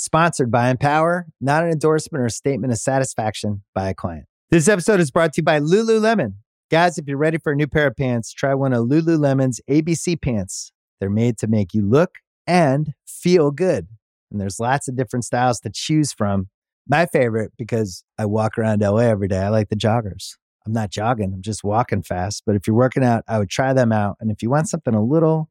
Sponsored by Empower, not an endorsement or a statement of satisfaction by a client. This episode is brought to you by Lululemon. Guys, if you're ready for a new pair of pants, try one of Lululemon's ABC pants. They're made to make you look and feel good. And there's lots of different styles to choose from. My favorite, because I walk around LA every day, I like the joggers. I'm not jogging, I'm just walking fast. But if you're working out, I would try them out. And if you want something a little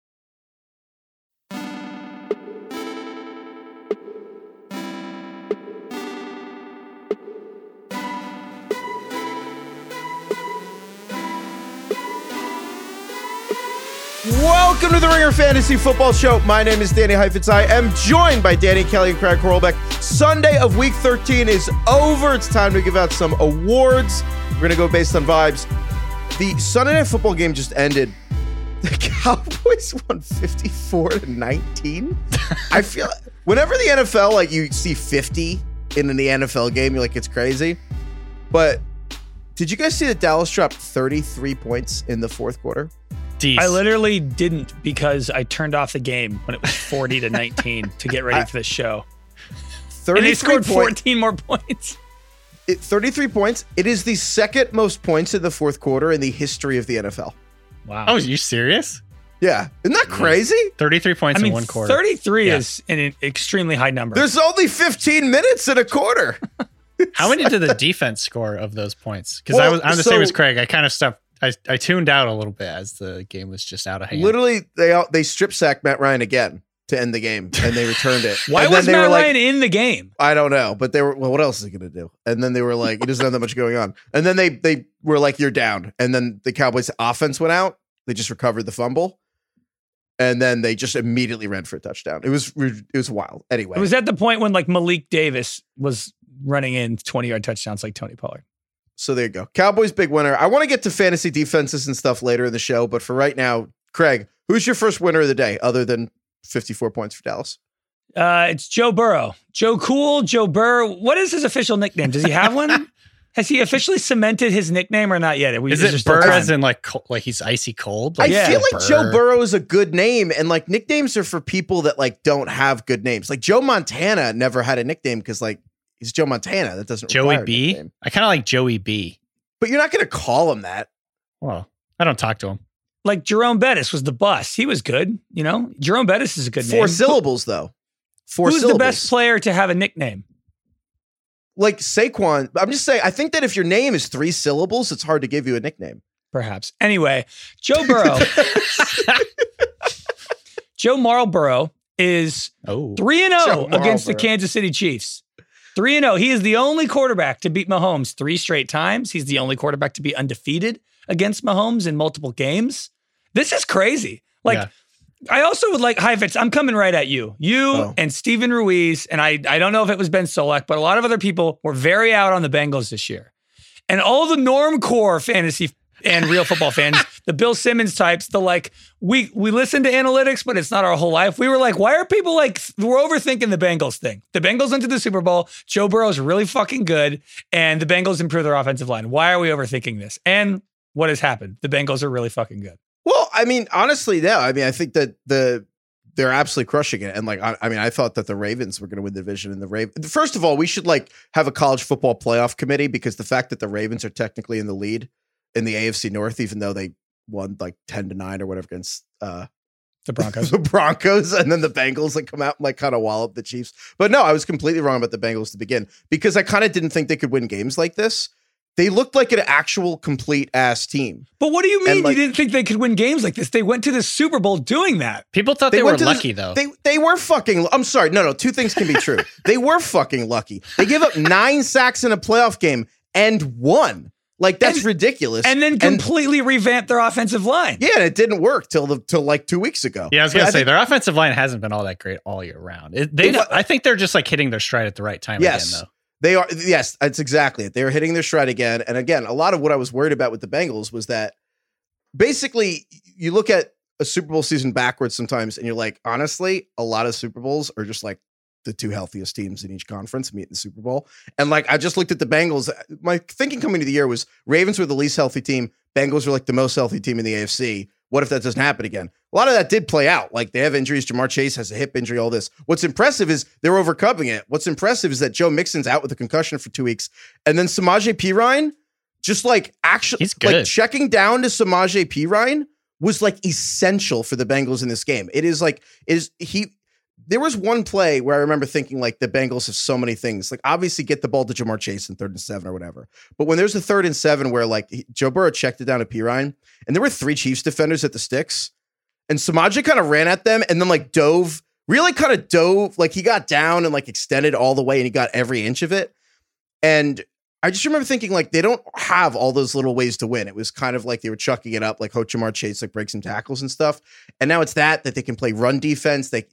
Welcome to the Ringer Fantasy Football Show. My name is Danny Heifetz. I am joined by Danny Kelly and Craig Horlbeck. Sunday of Week 13 is over. It's time to give out some awards. We're going to go based on vibes. The Sunday Night Football game just ended. The Cowboys won 54 to 19. I feel whenever the NFL, like you see 50 in the NFL game, you're like, it's crazy. But did you guys see that Dallas dropped 33 points in the fourth quarter? I literally didn't because I turned off the game when it was 40 to 19 to get ready I- for the show. 33 And they scored point- 14 more points. it, 33 points. It is the second most points in the fourth quarter in the history of the NFL. Wow. Oh, you serious? Yeah. Isn't that crazy? 33 points I mean, in one quarter. 33 Yeah. is an extremely high number. There's only 15 minutes in a quarter. How many did the defense score of those points? Because I was I'm the so- same as Craig. I kind of stopped. I, I tuned out a little bit as the game was just out of hand. Literally, they out- they strip sacked Matt Ryan again to end the game, and they returned it. Why And was they Matt were like, Ryan in the game? I don't know, but they were well. What else is he gonna do? And then they were like, he doesn't have that much going on. And then they they were like, you're down. And then the Cowboys offense went out. They just recovered the fumble, and then they just immediately ran for a touchdown. It was it was wild. Anyway, It was at the point when like Malik Davis was running in 20 yard touchdowns like Tony Pollard. So there you go. Cowboys big winner. I want to get to fantasy defenses and stuff later in the show, but for right now, Craig, who's your first winner of the day other than 54 points for Dallas? Uh, it's Joe Burrow. Joe Cool, Joe Burr. What is his official nickname? Does he have one? Has he officially cemented his nickname or not yet? We- is there it still Burr time? as in like like he's icy cold? I Like, Yeah. feel like Joe Burr. Burrow is a good name, and like nicknames are for people that like don't have good names. Like Joe Montana never had a nickname because like he's Joe Montana. That doesn't Joey require a B. nickname. I kind of like Joey B. But you're not going to call him that. Well, I don't talk to him. like Jerome Bettis was the bust. He was good. You know, Jerome Bettis is a good Four name. syllables though. Four Who's syllables. the best player to have a nickname? Like Saquon. I'm just saying. I think that if your name is three syllables, it's hard to give you a nickname. Perhaps. Anyway, Joe Burrow, Joe Marlborough is Oh, 3 and 0 against the Kansas City Chiefs. 3 and 0. He is the only quarterback to beat Mahomes 3 straight times. He's the only quarterback to be undefeated against Mahomes in multiple games. This is crazy. Like Yeah. I also would like Heifetz, I'm coming right at you. You Oh. and Steven Ruiz, and I I don't know if it was Ben Solak, but a lot of other people were very out on the Bengals this year. And all the norm core fantasy and real football fans, the Bill Simmons types, the like, we we listen to analytics, but it's not our whole life. We were like, why are people like we're overthinking the Bengals thing? The Bengals went to the Super Bowl. Joe Burrow's really fucking good, and the Bengals improve their offensive line. Why are we overthinking this? And what has happened? The Bengals are really fucking good. Well, I mean, honestly, no. I mean, I think that the they're absolutely crushing it. And like, I, I mean, I thought that the Ravens were going to win the division. And the Raven, first of all, we should like have a college football playoff committee because the fact that the Ravens are technically in the lead in the AFC North, even though they won like ten to nine or whatever against uh, The Broncos. the Broncos, and then the Bengals like come out and like kind of wallop the Chiefs. But no, I was completely wrong about the Bengals to begin because I kind of didn't think they could win games like this. They looked like an actual complete ass team. but what do you mean like- you didn't think they could win games like this? They went to the Super Bowl doing that. People thought they, were went to the- lucky though. They they were fucking. I'm sorry. No, no. Two things can be true. they were fucking lucky. They gave up nine sacks in a playoff game and won. Like that's And- ridiculous. And then completely revamped their offensive line. yeah, and it didn't work till the till like two weeks ago. yeah, I was gonna say think- their offensive line hasn't been all that great all year round. It, they, If I- I think they're just like hitting their stride at the right time Yes. again, though. They are yes, that's exactly it. They were hitting their stride again. And again, a lot of what I was worried about with the Bengals was that basically you look at a Super Bowl season backwards sometimes and you're like, honestly, a lot of Super Bowls are just like the two healthiest teams in each conference meet in the Super Bowl. And like I just looked at the Bengals. My thinking coming to the year was Ravens were the least healthy team, Bengals were like the most healthy team in the AFC. What if that doesn't happen again? A lot of that did play out. Like they have injuries. Ja'Marr Chase has a hip injury, all this. What's impressive is they're overcoming it. What's impressive is that Joe Mixon's out with a concussion for two weeks. And then Samaje Perine, just like actually like checking down to Samaje Perine was like essential for the Bengals in this game. It is like it is he there was one play where I remember thinking like the Bengals have so many things. Like obviously get the ball to Ja'Marr Chase in third and seven or whatever. But when there's a third and seven where like Joe Burrow checked it down to Perine and there were three Chiefs defenders at the sticks and Samaje kind of ran at them and then like dove, really kind of dove, like he got down and like extended all the way and he got every inch of it. And I just remember thinking like they don't have all those little ways to win. It was kind of like they were chucking it up, like Ho Ja'Marr Chase like breaks some tackles and stuff. And now it's that that they can play run defense. They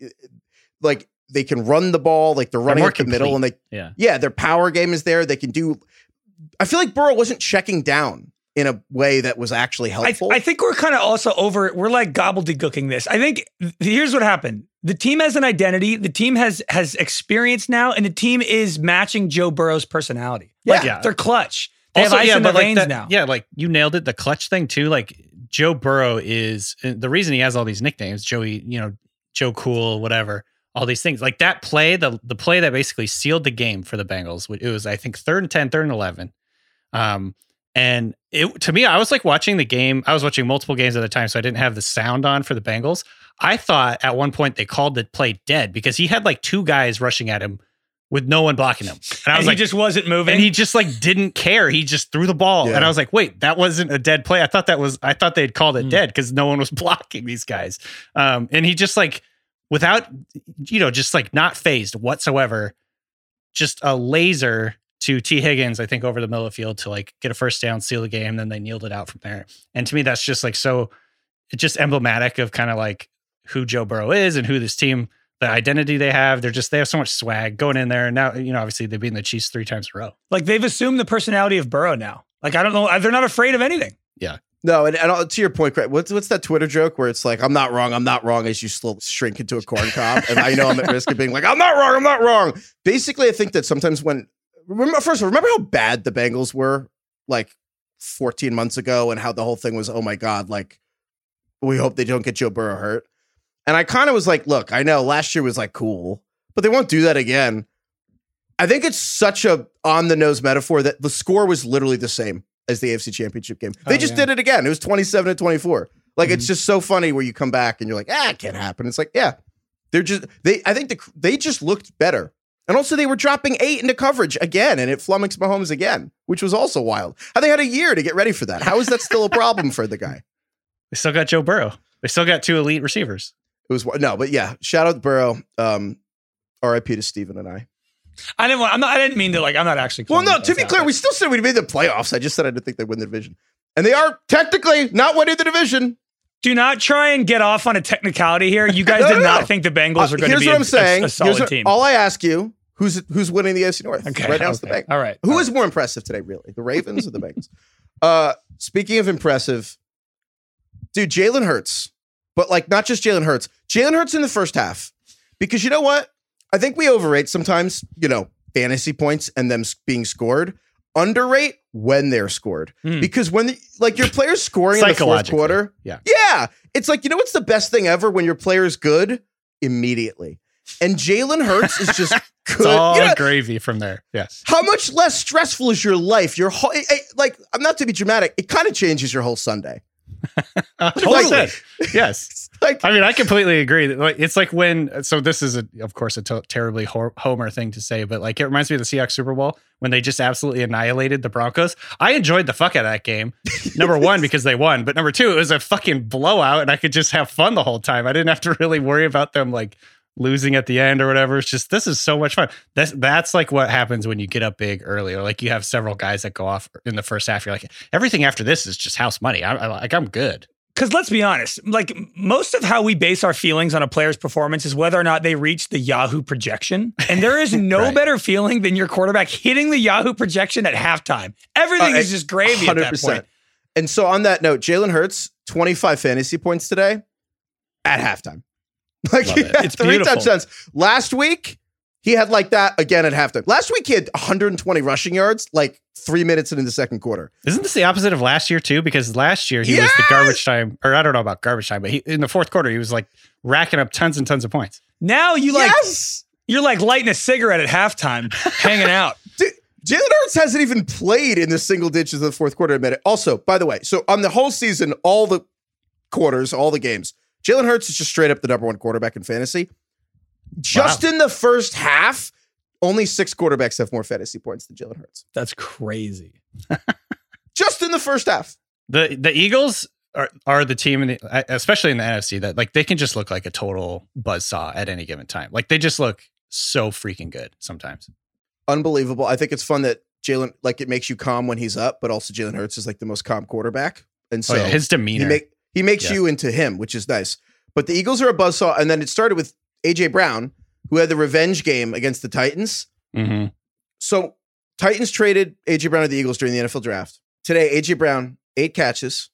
like they can run the ball, like they're running more up the middle, and they Yeah. yeah, their power game is there. They can do. I feel like Burrow wasn't checking down in a way that was actually helpful. I think we're kind of also over. We're like gobbledygooking this. I think here's what happened. The team has an identity. The team has has experience now, and the team is matching Joe Burrow's personality. Like Yeah. they're clutch. They have ice in their like veins that- now. Yeah, like you nailed it. The clutch thing too. Like Joe Burrow is the reason he has all these nicknames. Joey, you know, Joe Cool, whatever. All these things like that play, the the play that basically sealed the game for the Bengals. It was I think third and 10, third and eleven. Um, and it to me, I was like watching the game. I was watching multiple games at a time, so I didn't have the sound on for the Bengals. I thought at one point they called the play dead because he had like two guys rushing at him with no one blocking him. And I and was he like, just wasn't moving. and he just like didn't care. He just threw the ball, Yeah. and I was like, "Wait, that wasn't a dead play." I thought that was. I thought they'd called it Hmm. dead because no one was blocking these guys. Um, and he just like without, you know, just like not phased whatsoever, just a laser to Tee Higgins. I think over the middle of the field to like get a first down, seal the game. Then they kneeled it out from there. And to me, that's just like so. It's just emblematic of kind of like who Joe Burrow is and who this team. The identity they have, they're just they have so much swag going in there. And now, you know, obviously they've beaten the Chiefs three times in a row. like they've assumed the personality of Burrow now. Like I don't know. They're not afraid of anything. No, and, and uh, to your point, Craig, what's what's that Twitter joke where it's like I'm not wrong, I'm not wrong as you slowly shrink into a corn cob, and I know I'm at risk of being like I'm not wrong, I'm not wrong. Basically, I think that sometimes when remember first of all, remember how bad the Bengals were like 14 months ago, and how the whole thing was, oh my god, like we hope they don't get Joe Burrow hurt. And I kind of was like, look, I know last year was like cool, but they won't do that again. I think it's such a on the nose metaphor that the score was literally the same as the AFC Championship game. They Oh, just yeah. did it again. It was 27 to 24. Like it's Mhm. just so funny where you come back and you're like, ah, it can't happen. It's like, yeah. They're just they I think the, they just looked better. And also they were dropping eight into coverage again, and it flummoxed Mahomes again, which was also wild. How they had a year to get ready for that. How is that still a problem for the guy? They still got Joe Burrow. They still got two elite receivers. It was no, but yeah, shout out to Burrow. Um, RIP to Steven and I. I didn't want. I'm not. I didn't mean to. Like I'm not actually. Well, no, to be clear, we still said we'd made the playoffs. I just said I didn't think they'd win the division. And they are technically not winning the division. Do not try and get off on a technicality here. You guys No, did no, not no. think the Bengals Uh, were going to be what a, I'm saying. a, a solid what- team. All I ask you, who's who's winning the AFC North? okay, right now it's the. Bengals. All right. Who all is more impressive today, really? The Ravens or the Bengals? Uh, speaking of impressive, dude, Jalen Hurts, but like not just Jalen Hurts, Jalen Hurts in the first half. Because you know what? I think we overrate sometimes, you know, fantasy points and them being scored. underrate when they're scored Hmm. because when the, like your player's scoring in the fourth quarter, yeah. yeah, it's like you know what's the best thing ever when your player's good immediately, and Jalen Hurts is just good. It's all You know, gravy from there. Yes. how much less stressful is your life? Your whole, eh, eh, like, I'm not to be dramatic. It kind of changes your whole Sunday. Uh, Totally. 100%. yes. Like, I mean, I completely agree. Like, It's like when, so this is, a, of course, a terribly ho- Homer thing to say, but like it reminds me of the Seahawks Super Bowl when they just absolutely annihilated the Broncos. I enjoyed the fuck out of that game. Number one, because they won, but number two, it was a fucking blowout and I could just have fun the whole time. I didn't have to really worry about them like losing at the end or whatever. It's just, this is so much fun. That's, that's like what happens when you get up big early or like you have several guys that go off in the first half. You're like, everything after this is just house money. I, I like, I'm good. Because let's be honest, like most of how we base our feelings on a player's performance is whether or not they reach the Yahoo projection. And there is no Right. better feeling than your quarterback hitting the Yahoo projection at halftime. Everything Uh, is just gravy at that point. And so on that note, Jalen Hurts, 25 fantasy points today at halftime. Like Love he it. had It's three beautiful. touchdowns. Last week, he had like that again at halftime. Last week he had 120 rushing yards, like three minutes into the second quarter. Isn't this the opposite of last year too? Because last year he was the garbage time, or I don't know about garbage time, but he in the fourth quarter he was like racking up tons and tons of points. Now you like yes. you're like lighting a cigarette at halftime, hanging out. Dude, Jalen Hurts hasn't even played in the single digits of the fourth quarter a minute. Also, by the way, so on the whole season, all the quarters, all the games, Jalen Hurts is just straight up the number one quarterback in fantasy. Just in the first half, only six quarterbacks have more fantasy points than Jalen Hurts. That's crazy. Just in the first half. The the Eagles are are the team in the especially in the NFC that like they can just look like a total buzzsaw at any given time. Like they just look so freaking good sometimes. Unbelievable. I think it's fun that Jalen, like, it makes you calm when he's up, but also Jalen Hurts is like the most calm quarterback. And so oh, yeah, his demeanor. make, he makes Yeah. you into him, which is nice. But the Eagles are a buzzsaw. And then it started with AJ Brown, who had the revenge game against the Titans. Mhm. So Titans traded AJ Brown to the Eagles during the NFL draft. Today, AJ Brown, eight catches,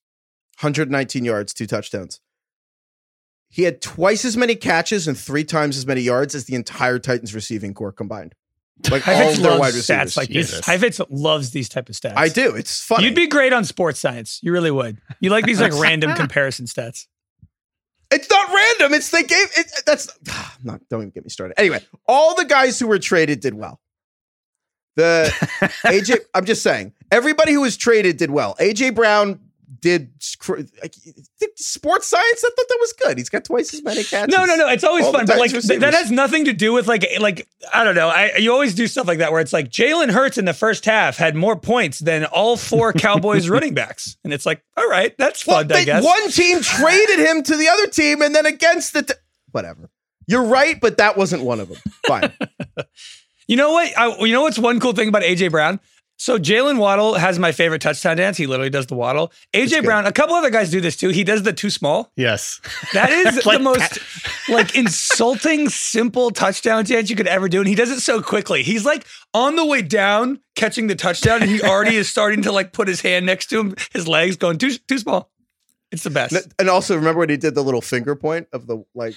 119 yards, two touchdowns. He had twice as many catches and three times as many yards as the entire Titans receiving core combined. Like all Heifetz of their wide receivers. stats like this. Heifetz loves these type of stats. I do. It's funny. You'd be great on sports science. You really would. You like these like random comparison stats. It's not random. It's they gave it. That's not. Don't even get me started. Anyway, all the guys who were traded did well. The AJ. I'm just saying. Everybody who was traded did well. AJ Brown did like, sports science. I thought that was good. He's got twice as many catches. No, no, no. It's always fun, but like th- that has nothing to do with like like I don't know. I you always do stuff like that where it's like Jalen Hurts in the first half had more points than all four Cowboys running backs, and it's like, all right, that's Well, fun, I guess. one team traded him to the other team, and then against the t- whatever. You're right, but that wasn't one of them. Fine. You know what? I, you know what's one cool thing about AJ Brown? So Jaylen Waddle has my favorite touchdown dance. He literally does the waddle. AJ. Brown, a couple other guys do this too. He does the too small. yes. That is Like the most like insulting, simple touchdown dance you could ever do. And he does it so quickly. He's like on the way down, catching the touchdown, and he already is starting to like put his hand next to him, his legs going too too small. It's the best. and also, remember when he did the little finger point of the like?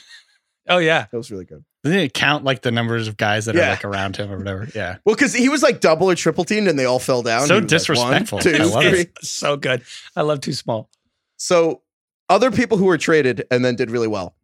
Oh yeah. That was really good. Doesn't it count like the numbers of guys that Yeah. are like around him or whatever? Yeah. Well, because he was like double or triple teamed, and they all fell down. So He was, like, disrespectful. one, two, I love it. So good. I love too small. So other people who were traded and then did really well.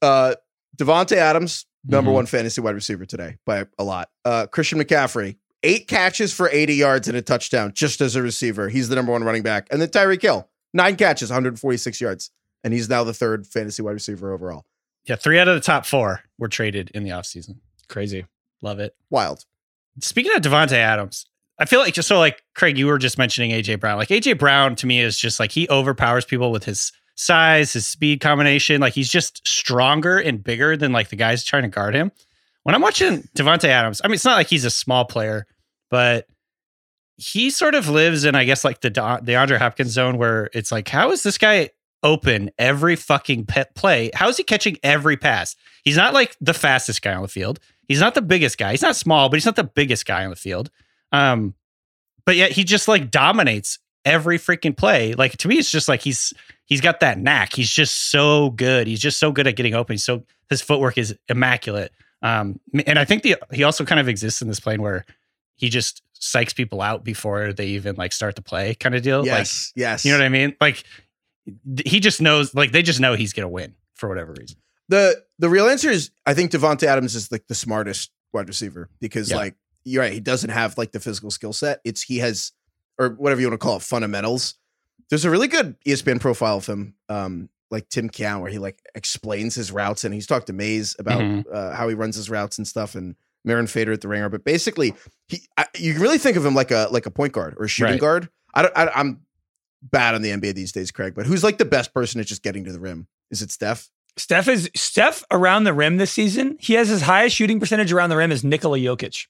Uh Davante Adams, number Mhm. one fantasy wide receiver today by a lot. Uh Christian McCaffrey, eight catches for 80 yards and a touchdown just as a receiver. He's the number one running back. And then Tyreek Hill, nine catches, 146 yards. And he's now the third fantasy wide receiver overall. Yeah. Three out of the top four were traded in the offseason. Crazy. Love it. Wild. Speaking of Davante Adams, I feel like just so like Craig, you were just mentioning AJ Brown. Like AJ Brown to me is just like he overpowers people with his size, his speed combination. Like he's just stronger and bigger than like the guys trying to guard him. When I'm watching Davante Adams, I mean, it's not like he's a small player, but he sort of lives in, I guess, like the Da- DeAndre Hopkins zone where it's like, how is this guy open every fucking play? How is he catching every pass? He's not like the fastest guy on the field. He's not the biggest guy. He's not small, but he's not the biggest guy on the field. Um, but yet he just like dominates every freaking play. Like to me, it's just like he's he's got that knack. He's just so good. He's just so good at getting open. So his footwork is immaculate. Um, and I think the he also kind of exists in this plane where he just psychs people out before they even like start to play, kind of deal. Yes, yes. You know what I mean? Like he just knows, like they just know he's gonna win for whatever reason. The the real answer is I think Davante Adams is like the smartest wide receiver because Yeah. like you're right, he doesn't have like the physical skill set. It's he has or whatever you want to call it, fundamentals. There's a really good ESPN profile of him, um, like Tim Keown, where he like explains his routes and he's talked to Mays about Mhm. uh, how he runs his routes and stuff, and Mirin Fader at the ringer. But basically, he I, you really think of him like a like a point guard or a shooting Right. guard. I don't. I, I'm bad on the NBA these days, Craig. But who's like the best person at just getting to the rim? Is it Steph? Steph is Steph around the rim this season. He has his highest shooting percentage around the rim as Nikola Jokic.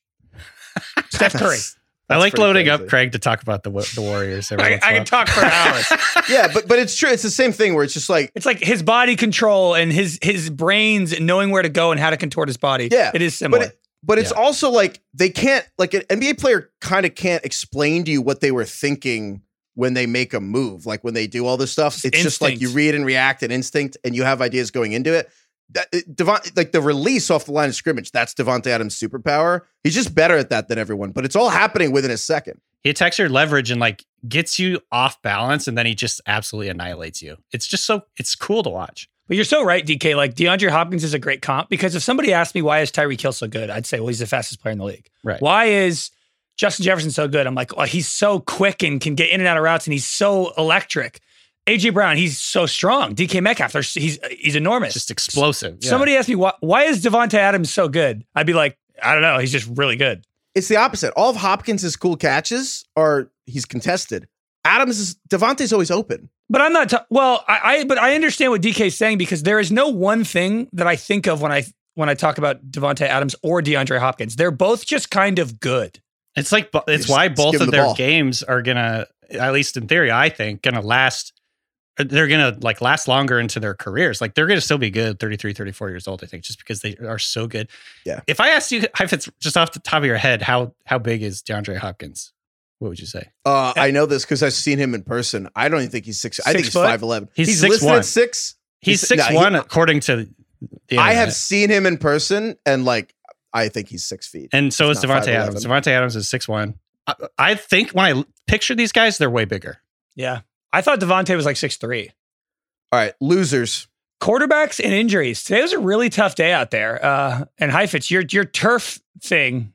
Steph Curry. That's- I that's like loading crazy. up Craig to talk about the the Warriors. every I, once in I a can talk for hours. yeah, but but it's true. It's the same thing where it's just like It's like his body control and his his brains knowing where to go and how to contort his body. Yeah, it is similar. But it, but it's Yeah. also like they can't like an NBA player kind of can't explain to you what they were thinking when they make a move. Like when they do all this stuff, it's just like you read and react and instinct, and you have ideas going into it. That it- Devon, like the release off the line of scrimmage, that's Davante Adams' superpower. He's just better at that than everyone, but it's all happening within a second. he attacks your leverage and like gets you off balance, and then he just absolutely annihilates you. It's just so it's cool to watch. But you're so right, DK. Like DeAndre Hopkins is a great comp because if somebody asked me why is Tyreek Hill so good, I'd say, well, he's the fastest player in the league. Right. Why is Justin Jefferson's so good? I'm like, well, he's so quick and can get in and out of routes, and he's so electric. AJ Brown, he's so strong. DK Metcalf, he's he's enormous. Just explosive. Yeah. Somebody asked me why why is Davante Adams so good? I'd be like, I don't know. He's just really good. It's the opposite. All of Hopkins' cool catches are he's contested. Adams is Davante's always open. But I'm not. ta- well, I, I but I understand what DK is saying because there is no one thing that I think of when I when I talk about Davante Adams or DeAndre Hopkins. They're both just kind of good. It's like it's why both of the their ball. games are gonna, at least in theory, I think, gonna last. They're gonna like last longer into their careers. Like they're gonna still be good 33, 34 years old, I think, just because they are so good. Yeah. If I asked you if it's just off the top of your head, how how big is DeAndre Hopkins? What would you say? Uh, I know this because I've seen him in person. I don't even think he's six. I think Six he's five eleven. He's listed 6'1". at six. He's He's- six no, he- one according to the I have seen him in person, and like I think he's six feet. and so He's is not Davante Adams. 5'11". Davante Adams is six one. I, I think when I picture these guys, they're way bigger. Yeah, I thought Davante was like six three. All right, losers. Quarterbacks and injuries. Today was a really tough day out there. Uh, and Heifetz, your your turf thing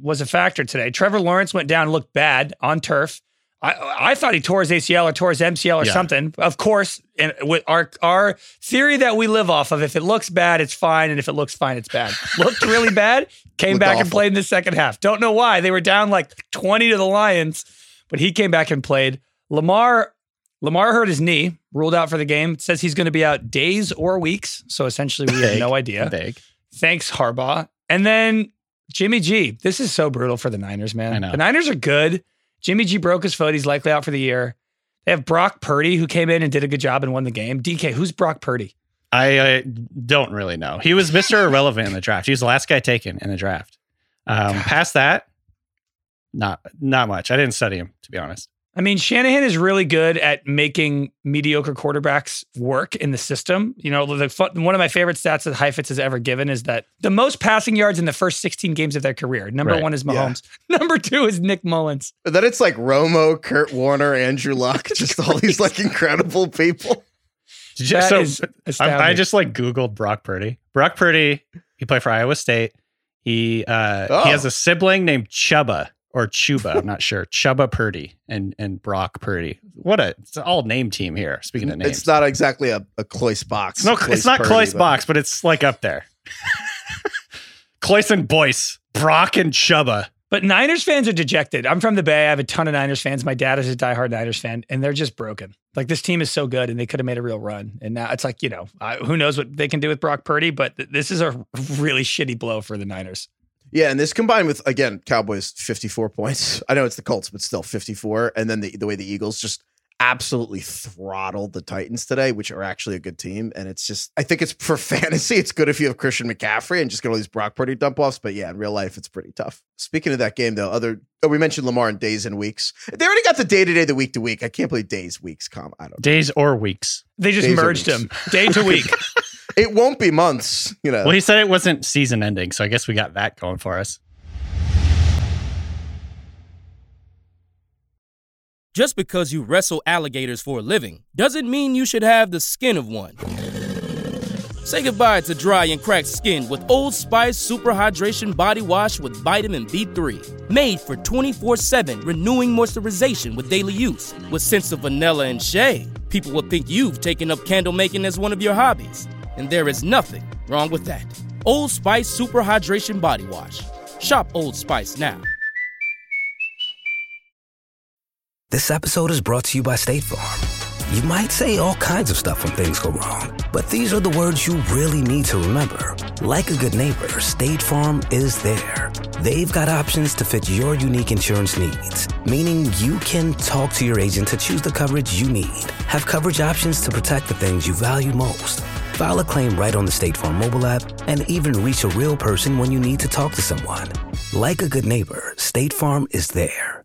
was a factor today. Trevor Lawrence went down, looked bad on turf. I I thought he tore his ACL or tore his MCL or Yeah. something. Of course, and with our our theory that we live off of, if it looks bad, it's fine, and if it looks fine, it's bad. Looked really bad, came Looked back and played in the second half. Don't know why they were down like twenty to the Lions, but he came back and played. Lamar Lamar hurt his knee, ruled out for the game. Says he's going to be out days or weeks. So essentially, we have no idea. Big. Thanks, Harbaugh. And then Jimmy G. This is so brutal for the Niners, man. I know. The Niners are good. Jimmy G broke his foot. He's likely out for the year. They have Brock Purdy, who came in and did a good job and won the game. DK, who's Brock Purdy? I uh, don't really know. He was Mr. Irrelevant in the draft. He was the last guy taken in the draft. Um, past that, not not much. I didn't study him to be honest. I mean, Shanahan is really good at making mediocre quarterbacks work in the system. You know, the fun, one of my favorite stats that Heifetz has ever given is that the most passing yards in the first 16 games of their career. Number Right. one is Yeah. Mahomes. Number two is Nick Mullens. But then it's like Romo, Kurt Warner, Andrew Luck, just all these like incredible people. You- That so is I. I just like Googled Brock Purdy. Brock Purdy, he played for Iowa State. He uh, Oh. he has a sibling named Chubba or Chubba. I'm not sure. Chubba Purdy and and Brock Purdy. What a it's an all name team here. Speaking of names, It's not exactly a, a Cloyce box. It's no, Cloyce it's not Purdy, Cloyce but- box, but it's like up there. Cloyce and Boyce, Brock and Chubba. But Niners fans are dejected. I'm from the Bay. I have a ton of Niners fans. My dad is a diehard Niners fan, and they're just broken. Like this team is so good, and they could have made a real run. And now it's like you know, uh, who knows what they can do with Brock Purdy? But th- this is a really shitty blow for the Niners. Yeah, and this combined with again Cowboys 54 points. I know it's the Colts, but still 54. And then the, the way the Eagles just absolutely throttled the Titans today, which are actually a good team. And it's just I think it's for fantasy, it's good if you have Christian McCaffrey and just get all these Brock Purdy dump offs. But yeah, in real life, it's pretty tough. Speaking of that game, though, other oh, we mentioned Lamar in days and weeks. They already got the day to day, the week to week. I can't believe days, weeks, com. I don't. know. Days or weeks. They just Days merged them day to week. It won't be months, you know. Well, he said it wasn't season ending, so I guess we got that going for us. Just because you wrestle alligators for a living doesn't mean you should have the skin of one. Say goodbye to dry and cracked skin with Old Spice Super Hydration Body Wash with vitamin B3. Made for 24 7 renewing moisturization with daily use. With scents of vanilla and shea, people will think you've taken up candle making as one of your hobbies. And there is nothing wrong with that. Old Spice Super Hydration Body Wash. Shop Old Spice now. This episode is brought to you by State Farm. You might say all kinds of stuff when things go wrong, but these are the words you really need to remember. Like a good neighbor, State Farm is there. They've got options to fit your unique insurance needs, meaning you can talk to your agent to choose the coverage you need, have coverage options to protect the things you value most. File a claim right on the State Farm mobile app and even reach a real person when you need to talk to someone. Like a good neighbor, State Farm is there.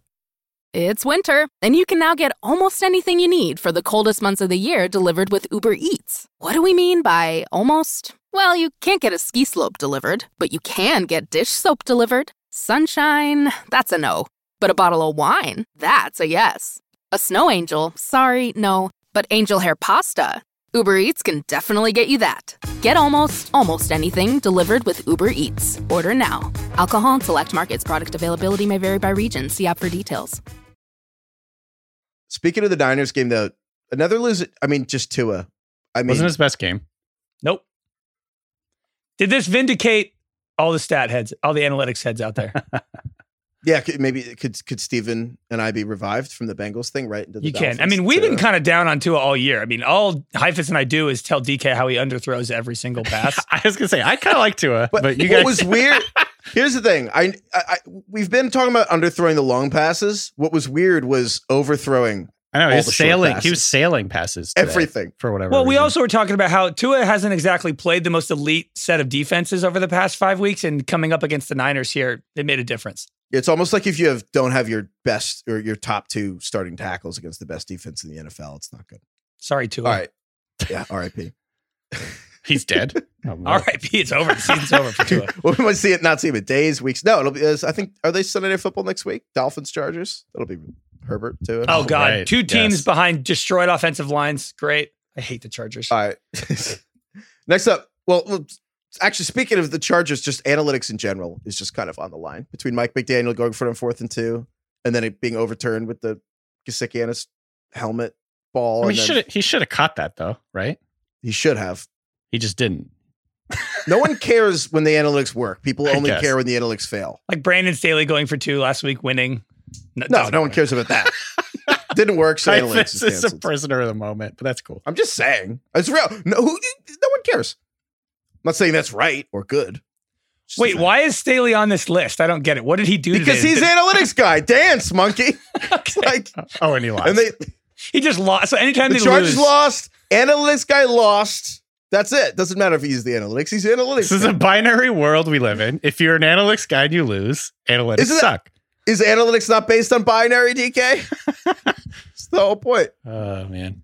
It's winter, and you can now get almost anything you need for the coldest months of the year delivered with Uber Eats. What do we mean by almost? Well, you can't get a ski slope delivered, but you can get dish soap delivered. Sunshine, that's a no. But a bottle of wine, that's a yes. A snow angel, sorry, no. But angel hair pasta, Uber Eats can definitely get you that. Get almost, almost anything delivered with Uber Eats. Order now. Alcohol and select markets. Product availability may vary by region. See app for details. Speaking of the Niners game, though, another lose. I mean, just Tua. I mean, Wasn't his best game. Nope. Did this vindicate all the stat heads, all the analytics heads out there? yeah, could- maybe could could Steven and I be revived from the Bengals thing right into the You can. I mean, we've to- been kind of down on Tua all year. I mean, all Heifetz and I do is tell DK how he underthrows every single pass. I was gonna say I kind of like Tua, But, but, you what guys was weird? Here's the thing. I, I, I we've been talking about underthrowing the long passes. What was weird was overthrowing I know all he was sailing. He passes. was sailing passes. today everything. for whatever. well, we also were talking about how Tua hasn't exactly played the most elite set of defenses over the past five weeks, and coming up against the Niners here, it made a difference. It's almost like if you have don't have your best or your top two starting tackles against the best defense in the NFL, it's not good. Sorry, Tua. All right. Yeah, RIP. he's dead. Oh, no. All right, P, it's over. The season's over for Tua. well, we might see it, not see it in days, weeks. No, it'll be. Uh, I think are they Sunday Night Football next week? Dolphins, Chargers. That'll be Herbert too. Oh, oh, God. right. Two teams Yes. behind destroyed offensive lines. Great. I hate the Chargers. All right. Next up, well, well, actually, speaking of the Chargers, just analytics in general is just kind of on the line between Mike McDaniel going for it on fourth and two, and then it being overturned with the Gesicki helmet ball. I mean, and he should he should have caught that though, right? he should have. He just didn't. No one cares when the analytics work. People only care when the analytics fail. Like Brandon Staley going for two last week, winning. No, doesn't no one cares about that. Didn't work, so analytics This is is a prisoner of the moment, but that's cool. I'm just saying. It's real. No, who, no one cares. I'm not saying that's right or good. Just Wait, why is Staley on this list? I don't get it. What did he do? Because today? he's Did- analytics guy. Dance, monkey. Okay. like, Oh, and he lost. and they He just lost. So anytime the they Chargers lose, lost. Analytics guy lost. That's it. Doesn't matter if he used the analytics. He's analytics. this is a binary world we live in. If you're an analytics guy and you lose, analytics Isn't suck. Is analytics not based on binary, DK? That's the whole point. Oh man.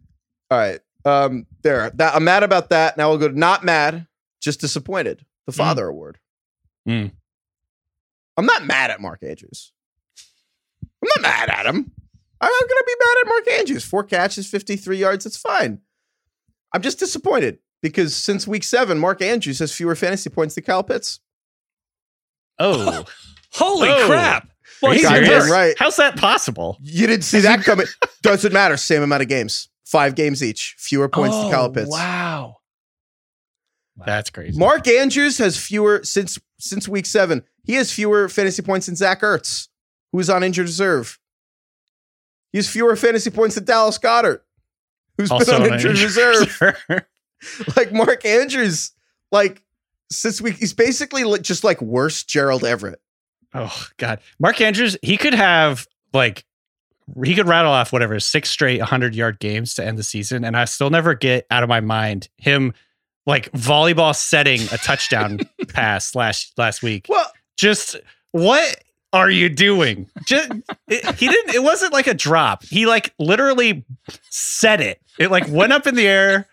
All right. Um, there. That, I'm mad about that. Now we'll go to not mad, just disappointed. The Father Award. Mm. I'm not mad at Mark Andrews. I'm not mad at him. I'm not gonna be mad at Mark Andrews. Four catches, 53 yards. It's fine. I'm just disappointed because since week seven, Mark Andrews has fewer fantasy points than Kyle Pitts. Oh, holy Oh. crap! Well, he's Goddamn serious? hurt. right. How's that possible? You didn't see that coming. Doesn't matter. Same amount of games. Five games each. Fewer points oh, to Kyle Pitts. Wow. That's crazy. Mark Andrews has fewer since since week seven. He has fewer fantasy points than Zach Ertz, who is on injured reserve. He has fewer fantasy points than Dallas Goedert, who's also been on on injured injured reserve. reserve. like Mark Andrews, like since we he's basically just like worse Gerald Everett. Oh God, Mark Andrews, he could have like he could rattle off whatever six straight 100 yard games to end the season, and I still never get out of my mind him like volleyball setting a touchdown pass last last week. Well, Just what are you doing? Just it, he didn't. It wasn't like a drop. He like literally set it. It like went up in the air,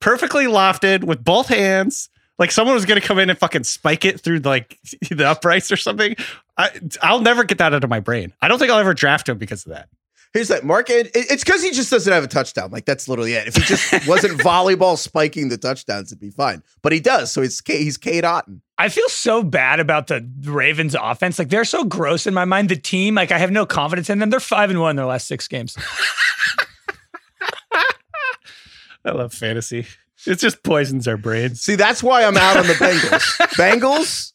perfectly lofted with both hands. Like someone was gonna come in and fucking spike it through like the uprights or something. I, I'll never get that out of my brain. I don't think I'll ever draft him because of that. Here's that Mark. It, it's because he just doesn't have a touchdown. Like that's literally it. If he just wasn't volleyball spiking the touchdowns, it'd be fine. But he does. So it's K, he's Cade Otton. I feel so bad about the Ravens offense. Like they're so gross in my mind. The team, like I have no confidence in them. They're five and one in their last six games. I love fantasy. It just poisons our brains. See, that's why I'm out on the Bengals. Bengals,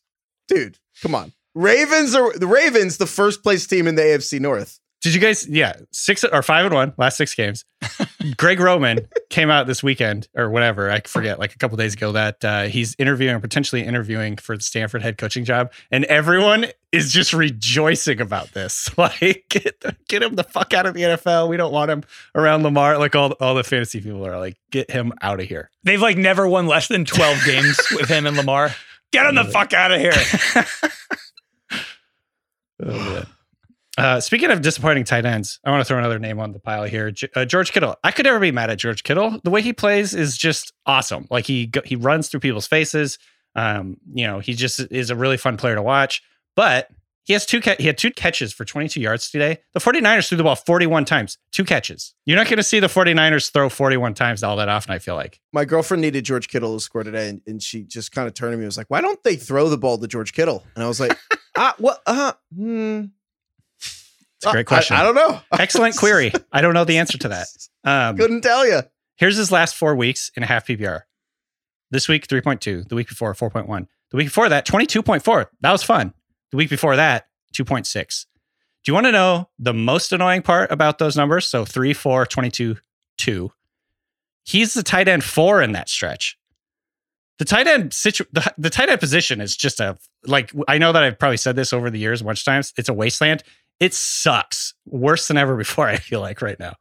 dude, come on. Ravens are the Ravens, the first place team in the AFC North. Did you guys? Yeah, six or five and one last six games. Greg Roman came out this weekend or whatever. I forget, like a couple days ago, that uh, he's interviewing, potentially interviewing for the Stanford head coaching job, and everyone is just rejoicing about this. Like, get, get him the fuck out of the NFL. We don't want him around Lamar. Like all all the fantasy people are like, get him out of here. They've like never won less than 12 games with him and Lamar. Get him the fuck out of here. Oh. Uh, speaking of disappointing tight ends, I want to throw another name on the pile here. J- uh, George Kittle. I could never be mad at George Kittle. The way he plays is just awesome. Like he go- he runs through people's faces. Um, you know, he just is a really fun player to watch. But he has two. He had two catches for 22 yards today. The 49ers threw the ball 41 times. Two catches. You're not going to see the 49ers throw 41 times all that often. I feel like. My girlfriend needed George Kittle to score today, and, and she just kind of turned to me and was like, Why don't they throw the ball to George Kittle? And I was like, Ah, what? Uh, hmm. It's a great question. I, I don't know. Excellent query. I don't know the answer to that. Um, Couldn't tell you. Here's his last four weeks in a half PPR. This week, 3.2. The week before, 4.1. The week before that, 22.4. That was fun. The week before that, 2.6. Do you want to know the most annoying part about those numbers? So 3, 4, 22, 2. He's the tight end four in that stretch. The tight end situ- the, the tight end position is just a like I know that I've probably said this over the years a bunch of times. It's a wasteland. It sucks worse than ever before. I feel like right now.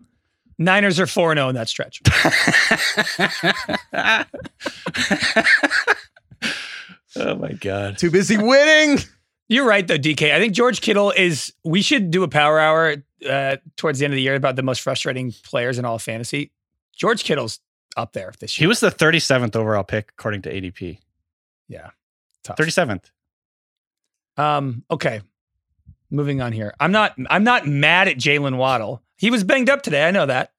Niners are 4 0 in that stretch. oh my god. Too busy winning. You're right, though, DK. I think George Kittle is. We should do a power hour uh, towards the end of the year about the most frustrating players in all of fantasy. George Kittle's up there this year. He was the 37th overall pick according to ADP. yeah, tough. 37th. Um, okay. Moving on here. I'm not I'm not mad at Jaylen Waddle. He was banged up today. I know that.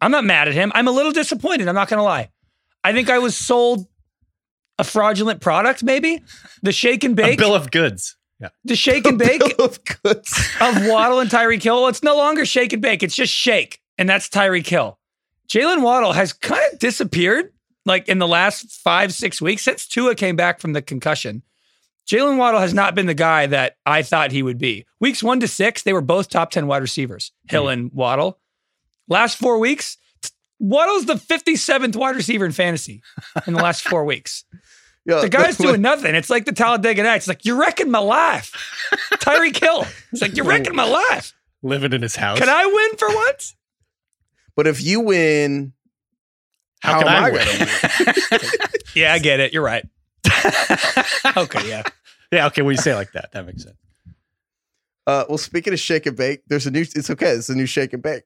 I'm not mad at him. I'm a little disappointed. I'm not gonna lie. I think I was sold a fraudulent product, maybe. The shake and A bake. bill of goods. Yeah. the shake and bake Bill of goods. of Waddle and Tyreek Hill. Well, it's no longer shake and bake. It's just shake. And that's Tyreek Hill. Jaylen Waddle has kind of disappeared like in the last five, six weeks since Tua came back from the concussion. Jaylen Waddle has not been the guy that I thought he would be. Weeks one to six, they were both top 10 wide receivers, Hill mm-hmm. and Waddle. Last four weeks, Waddle's the 57th wide receiver in fantasy in the last four weeks. Yeah, The guy's doing nothing. It's like the Talladega Nights. It's like, you're wrecking my life. Tyreek Hill. It's like, you're wrecking my life. Living in his house. Can I win for once? But if you win, How, how can I, I win? Yeah, I get it. You're right. okay, yeah. yeah. Okay. When you say it like that, that makes sense. uh, well, speaking of shake and bake, there's a new. It's okay. It's a new shake and bake.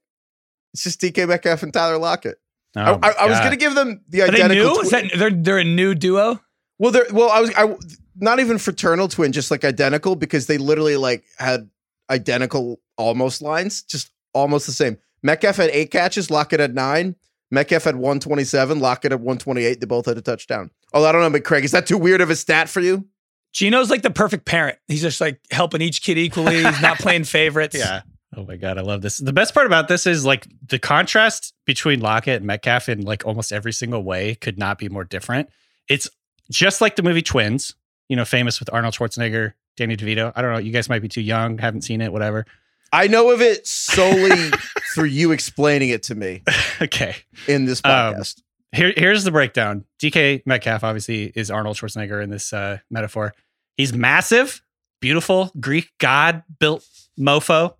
It's just DK Metcalf and Tyler Lockett. Oh I, I, I was gonna give them the identical. Are they new? Twi- that they're they're a new duo? well, they're well. I was I not even fraternal twin, just like identical because they literally like had identical almost lines, just almost the same. Metcalf had eight catches, Lockett had nine. Metcalf had 127, Lockett had 128. They both had a touchdown. Oh, I don't know, but Craig, is that too weird of a stat for you? Geno's like the perfect parent. He's just like helping each kid equally. He's not playing favorites. Yeah. Oh my god, I love this. The best part about this is like the contrast between Lockett and Metcalf in like almost every single way could not be more different. It's just like the movie Twins, you know, famous with Arnold Schwarzenegger, Danny DeVito. I don't know, you guys might be too young, haven't seen it, whatever. I know of it solely through you explaining it to me okay. in this Um, podcast. Here, here's the breakdown. DK Metcalf obviously is Arnold Schwarzenegger in this uh, metaphor. He's massive, beautiful, Greek god built mofo.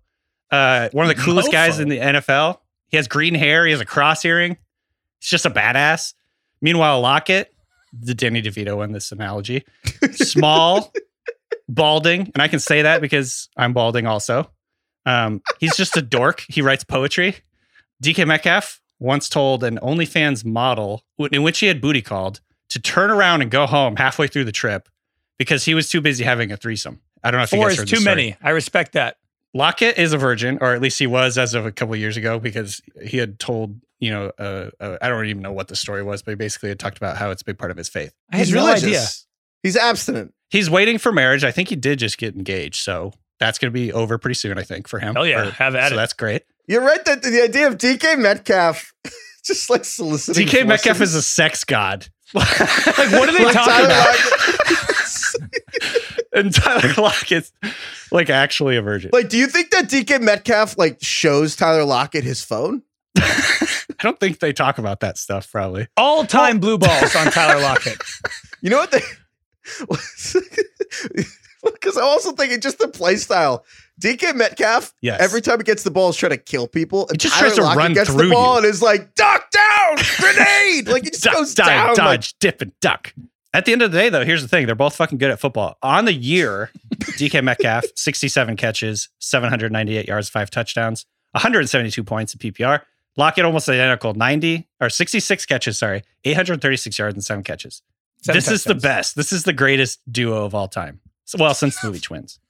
Uh, one of the coolest guys in the NFL. He has green hair. He has a cross earring. He's just a badass. Meanwhile, Lockett, the Danny DeVito in this analogy, small, balding, and I can say that because I'm balding also. Um, he's just a dork. He writes poetry. DK Metcalf once told an OnlyFans model in which he had booty called to turn around and go home halfway through the trip because he was too busy having a threesome. I don't know if you Four guys is heard too this story. many. I respect that. Lockett is a virgin, or at least he was as of a couple years ago, because he had told, you know, uh, uh, I don't even know what the story was, but he basically had talked about how it's a big part of his faith. I had He's no religious. idea. He's abstinent. He's waiting for marriage. I think he did just get engaged, so that's going to be over pretty soon. I think for him. Oh yeah, Or- have at so it. that's great. You're right that the idea of DK Metcalf just like soliciting. DK Metcalf is a sex god. Like, what are they Like talking Tyler about? And Tyler Lockett's like actually a virgin. like, do you think that DK Metcalf like shows Tyler Lockett his phone? I don't think they talk about that stuff. Probably. All time blue balls on Tyler Lockett. You know what they? Because I'm also thinking just the play style. DK Metcalf, Yes. every time he gets the ball, is trying to kill people. And just Tyler tries to Lockett run gets the ball you. and is like, duck down, grenade. like he just Duck, goes dive, down. dodge, like- dip, and duck. At the end of the day, though, here's the thing: they're both fucking good at football. On the year, DK Metcalf, 67 catches, 798 yards, five touchdowns, 172 points in PPR. Lockett almost identical, 90 or 66 catches. Sorry, 836 yards and seven catches. Seven this is the best. This is the greatest duo of all time. So, well, since the Leach wins.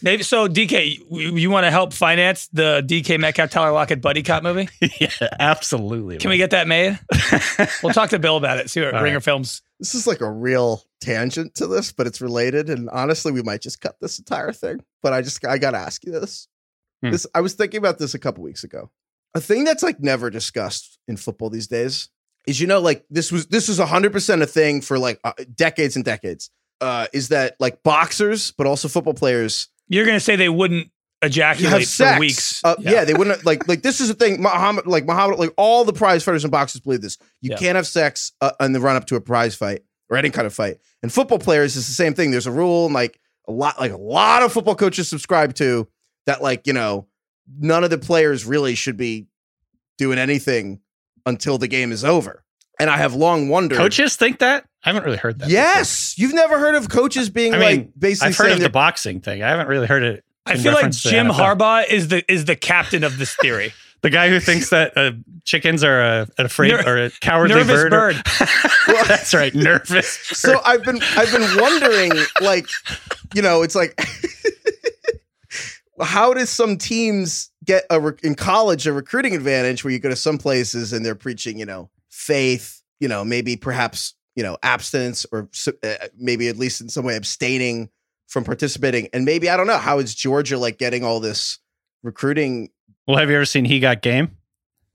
Maybe so. DK, you, you want to help finance the DK Metcalf Tyler Lockett buddy cop movie? yeah, absolutely. Can we get that made? We'll talk to Bill about it. See what All Ringer right. Films. This is like a real tangent to this, but it's related. And honestly, we might just cut this entire thing. But I just I gotta ask you this. Hmm. This I was thinking about this a couple weeks ago. A thing that's like never discussed in football these days is you know like this was this was hundred percent a thing for like uh, decades and decades. Uh, is that like boxers, but also football players You're going to say they wouldn't ejaculate for weeks. Uh, yeah. they wouldn't like like this is the thing. Muhammad, like Muhammad, like all the prize fighters and boxers believe this. You Yeah. can't have sex uh, in the run up to a prize fight or any kind of fight. And football players is the same thing. There's a rule, and like a lot, like a lot of football coaches subscribe to that. Like you know, none of the players really should be doing anything until the game is over. And I have long wondered. Coaches think that? I haven't really heard that. before. Yes, you've never heard of coaches being I mean, like basically I've heard of the boxing thing. I haven't really heard it. I feel like Jim Harbaugh is the is the captain of this theory. The guy who thinks that uh, chickens are a, an afraid Ner- or a cowardly nervous bird. bird. That's right, nervous. so. I've been I've been wondering, like, you know, it's like, how does some teams get a rec- in college a recruiting advantage where you go to some places and they're preaching, you know, faith, you know, maybe perhaps you know abstinence or uh, maybe at least in some way abstaining from participating, and maybe I don't know how is Georgia like getting all this recruiting well, have you ever seen He Got Game?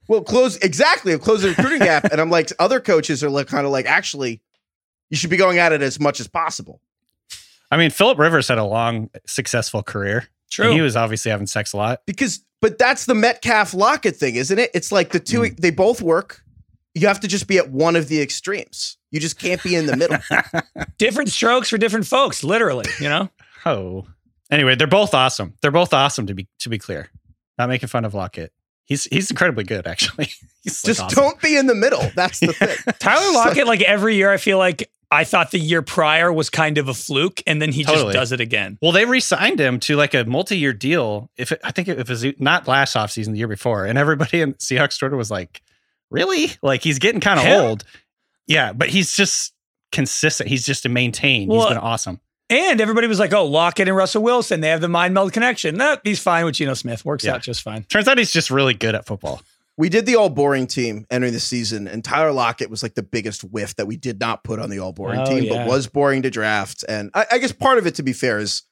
well, close exactly. Close the recruiting gap, and I'm like, other coaches are like, kind of like, actually, you should be going at it as much as possible. I mean, Philip Rivers had a long, successful career. True. And he was obviously having sex a lot. Because, but that's the Metcalf Lockett thing, isn't it? It's like the two, they both work. You have to just be at one of the extremes. You just can't be in the middle. different strokes for different folks, literally. You know. Oh. Anyway, they're both awesome. They're both awesome to be to be clear. Not making fun of Lockett. He's he's incredibly good, actually. He's like, just awesome. don't be in the middle. That's the thing. Tyler Lockett, like every year, I feel like I thought the year prior was kind of a fluke, and then he Totally. just does it again. Well, they re-signed him to like a multi-year deal. If it, I think if it was not last offseason, the year before, and everybody in Seahawks Twitter was like, "Really? Like he's getting kind of old." Yeah, but he's just consistent. He's just a maintain. Well, he's been awesome. And everybody was like, "Oh, Lockett and Russell Wilson, they have the mind meld connection." No, he's fine with Geno Smith. Works Yeah. out just fine. Turns out he's just really good at football. We did the all boring team entering the season, and Tyler Lockett was like the biggest whiff that we did not put on the all boring Oh, team, yeah. but was boring to draft. And I, I guess part of it, to be fair, is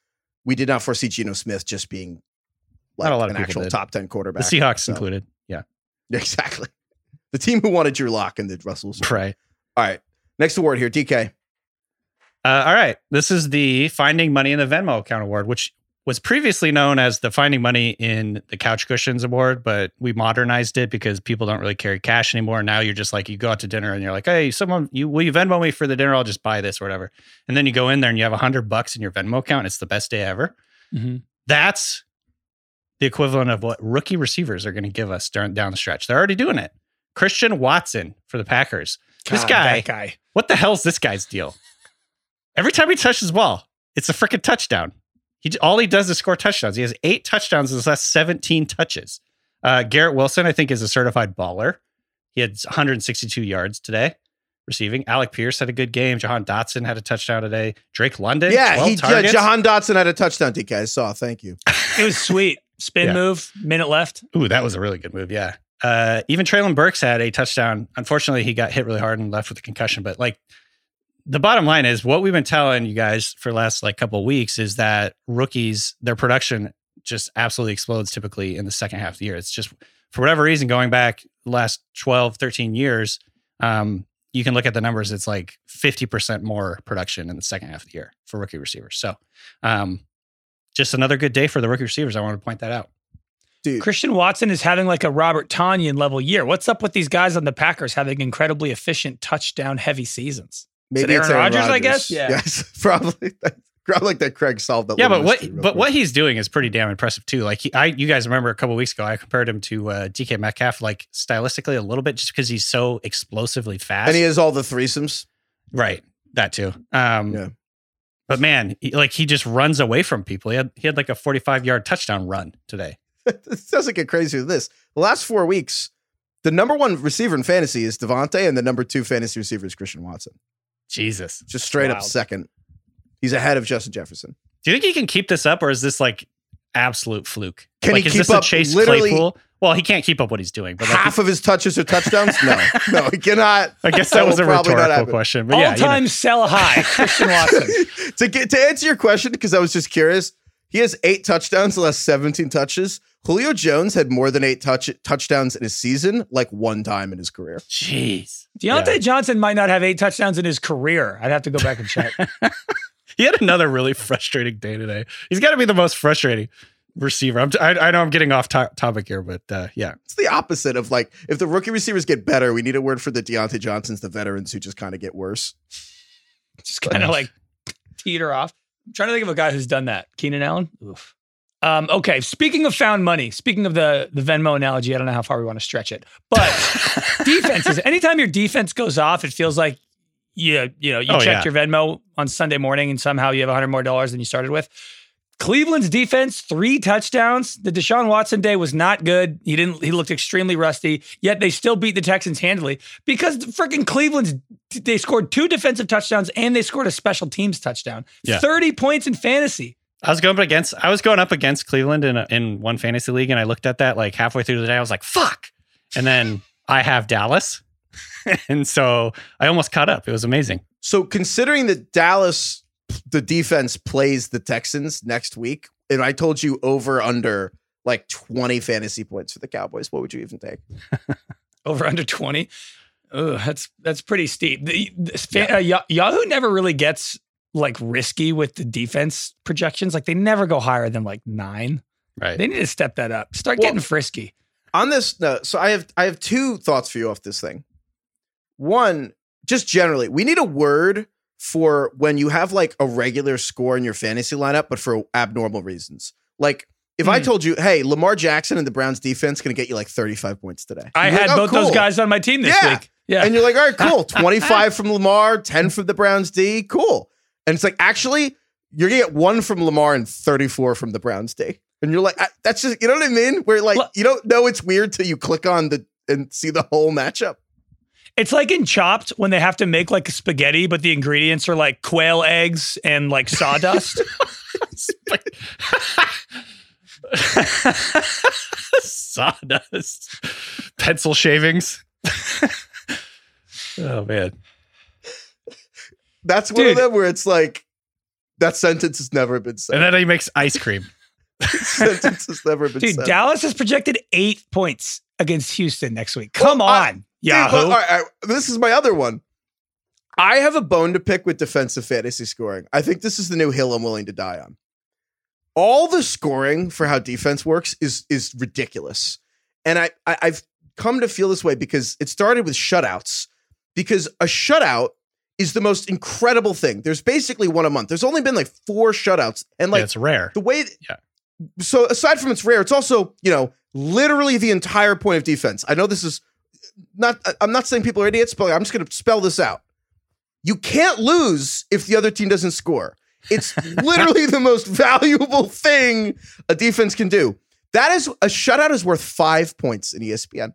we did not foresee Geno Smith just being like Not a lot of an actual did. top 10 The quarterback. Seahawks So- included. Yeah, Exactly. The team who wanted Drew Lock and the Russell Wilson. right. All right. Next award here, DK. Uh, all right. This is the Finding Money in the Venmo account award, which was previously known as the Finding Money in the Couch Cushions award, but we modernized it because people don't really carry cash anymore. Now you're just like, you go out to dinner and you're like, hey, someone, you will you Venmo me for the dinner? I'll just buy this or whatever. And then you go in there and you have a hundred bucks in your Venmo account. It's the best day ever. Mhm. That's the equivalent of what rookie receivers are going to give us during, down the stretch. They're already doing it. Christian Watson for the Packers. This guy, that guy. what the hell's this guy's deal? Every time he touches the ball, it's a freaking touchdown. He all he does is score touchdowns. He has eight touchdowns in his last 17 touches. Uh, Garrett Wilson, I think, is a certified baller. He had 162 yards today receiving. Alec Pierce had a good game. Jahan Dotson had a touchdown today. Drake London, Yeah, 12 he, yeah. Jahan Dotson had a touchdown, DK. I saw. Thank you. It was sweet. Spin Yeah. move, minute left. Ooh, that was a really good move. Yeah. Uh, even Treylon Burks had a touchdown. Unfortunately, he got hit really hard and left with a concussion. But like, the bottom line is what we've been telling you guys for last like couple weeks is that rookies, their production just absolutely explodes typically in the second half of the year. It's just for whatever reason, going back last 12, 13 years, um, you can look at the numbers. It's like 50% more production in the second half of the year for rookie receivers. So, um, just another good day for the rookie receivers. I want to point that out. Dude, Christian Watson is having like a Robert Tonyan level year. What's up with these guys on the Packers having incredibly efficient touchdown heavy seasons? maybe it it's Aaron Aaron Rodgers, I guess? Yeah. Yes, probably. Probably like that Craig solved that. Yeah, but what but quick. what he's doing is pretty damn impressive too. Like he, I, you guys remember a couple weeks ago, I compared him to uh, DK Metcalf, like stylistically a little bit, just because he's so explosively fast. and he has all the threesomes. right, that too. Um, Yeah. But man, he, like he just runs away from people. He had he had like a forty five yard touchdown run today. It doesn't get crazier with this. The last four weeks, the number one receiver in fantasy is Davante, and the number two fantasy receiver is Christian Watson. Jesus, Just straight up second. He's ahead of Justin Jefferson. do you think he can keep this up, or is this like absolute fluke? Can like, he is keep this a up Chase literally- Claypool? Well, he can't keep up what he's doing. But like, Half of his touches are touchdowns. No, no, he cannot. I guess that will was a probably not rhetorical question. But All yeah, you know. time sell high, Christian Watson. to get to answer your question, because I was just curious, he has eight touchdowns the last 17 touches. Julio Jones had more than eight touch touchdowns in a season, like one time in his career. Jeez. Diontae Yeah. Johnson might not have eight touchdowns in his career. I'd have to go back and check. He had another really frustrating day today. He's got to be the most frustrating receiver. I'm, I, I know I'm getting off to- topic here, but uh, yeah. It's the opposite of like if the rookie receivers get better, we need a word for the Diontae Johnsons, the veterans who just kind of get worse. Just kind of like teeter off. I'm trying to think of a guy who's done that. Keenan Allen? Oof. Um, okay. Speaking of found money, speaking of the the Venmo analogy, I don't know how far we want to stretch it, but defenses. Anytime your defense goes off, it feels like you you know you Oh, checked yeah. your Venmo on Sunday morning and somehow you have hundred more dollars than you started with. Cleveland's defense, three touchdowns. The Deshaun Watson day was not good. He didn't. He looked extremely rusty. Yet they still beat the Texans handily because freaking Cleveland's. They scored two defensive touchdowns and they scored a special teams touchdown. Yeah. Thirty points in fantasy. I was going up against I was going up against Cleveland in a, in one fantasy league, and I looked at that like halfway through the day. I was like, "Fuck!" And then I have Dallas, and so I almost caught up. It was amazing. So considering that Dallas, the defense plays the Texans next week, and I told you over under like 20 fantasy points for the Cowboys, what would you even take? over under 20 Ugh, that's that's pretty steep the, the fa- uh, yahoo never really gets like risky with the defense projections like they never go higher than like nine. Right. they need to step that up. Start Well- getting frisky. on this no, so i have i have two thoughts for you off this thing. One just generally we need a word for when you have like a regular score in your fantasy lineup but for abnormal reasons. Like if i Hmm. told you hey lamar jackson and the browns defense going to get you like 35 points today i had like, "Oh, both those guys on my team this Yeah. week. Yeah. And you're like all right cool. 25 from lamar 10 from the browns d. Cool and it's like actually you're gonna get one from lamar and 34 from the browns d and you're like that's just you know what i mean? Where like you don't know it's weird till you click on the and see the whole matchup. It's like in chopped when they have to make like spaghetti but the ingredients are like quail eggs and like sawdust. Sawdust, pencil shavings. oh man. That's one of them where it's like that sentence has never been said. And then he makes ice cream. sentence has never been dude said. dallas has projected eight points against houston next week come Well, I- on Dude, yahoo well, all right, all right, this is my other one. I have a bone to pick with defensive fantasy scoring. I think this is the new hill I'm willing to die on. All the scoring for how defense works is is ridiculous, and I, I I've come to feel this way because it started with shutouts. Because a shutout is the most incredible thing. There's basically one a month. There's only been like four shutouts, and like yeah, it's rare. the way Yeah. so aside from it's rare it's also you know literally the entire point of defense i know this is uh, not uh, i'm not saying people are idiots but i'm just going to spell this out you can't lose if the other team doesn't score it's literally the most valuable thing a defense can do that is a shutout is worth five points in espn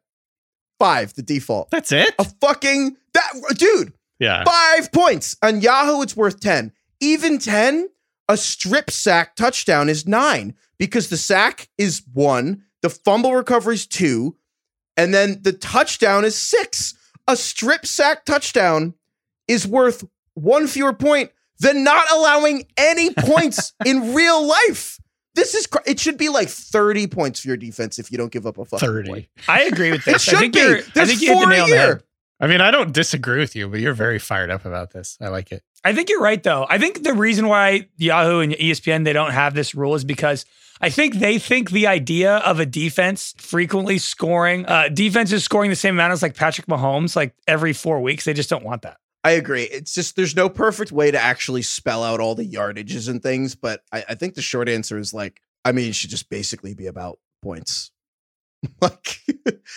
five the default That's it. a fucking that dude Yeah. Five points. On Yahoo, it's worth 10. Even 10 A strip sack touchdown is nine because the sack is one, the fumble recovery is two, and then the touchdown is six. A strip sack touchdown is worth one fewer point than not allowing any points in real life. This is cr- it should be like 30 points for your defense if you don't give up a fucking 30. point. I agree with It this. I should think be. you're. I There's think you hit the four nail a on the head. Year. I mean, I don't disagree with you, but you're very fired up about this. I like it. I think you're right, though. I think the reason why Yahoo and ESPN they don't have this rule is because I think they think the idea of a defense frequently scoring, uh, defenses scoring the same amount as like Patrick Mahomes, like every four weeks, they just don't want that. I agree. It's just there's no perfect way to actually spell out all the yardages and things, but I, I think the short answer is like, I mean, it should just basically be about points. like,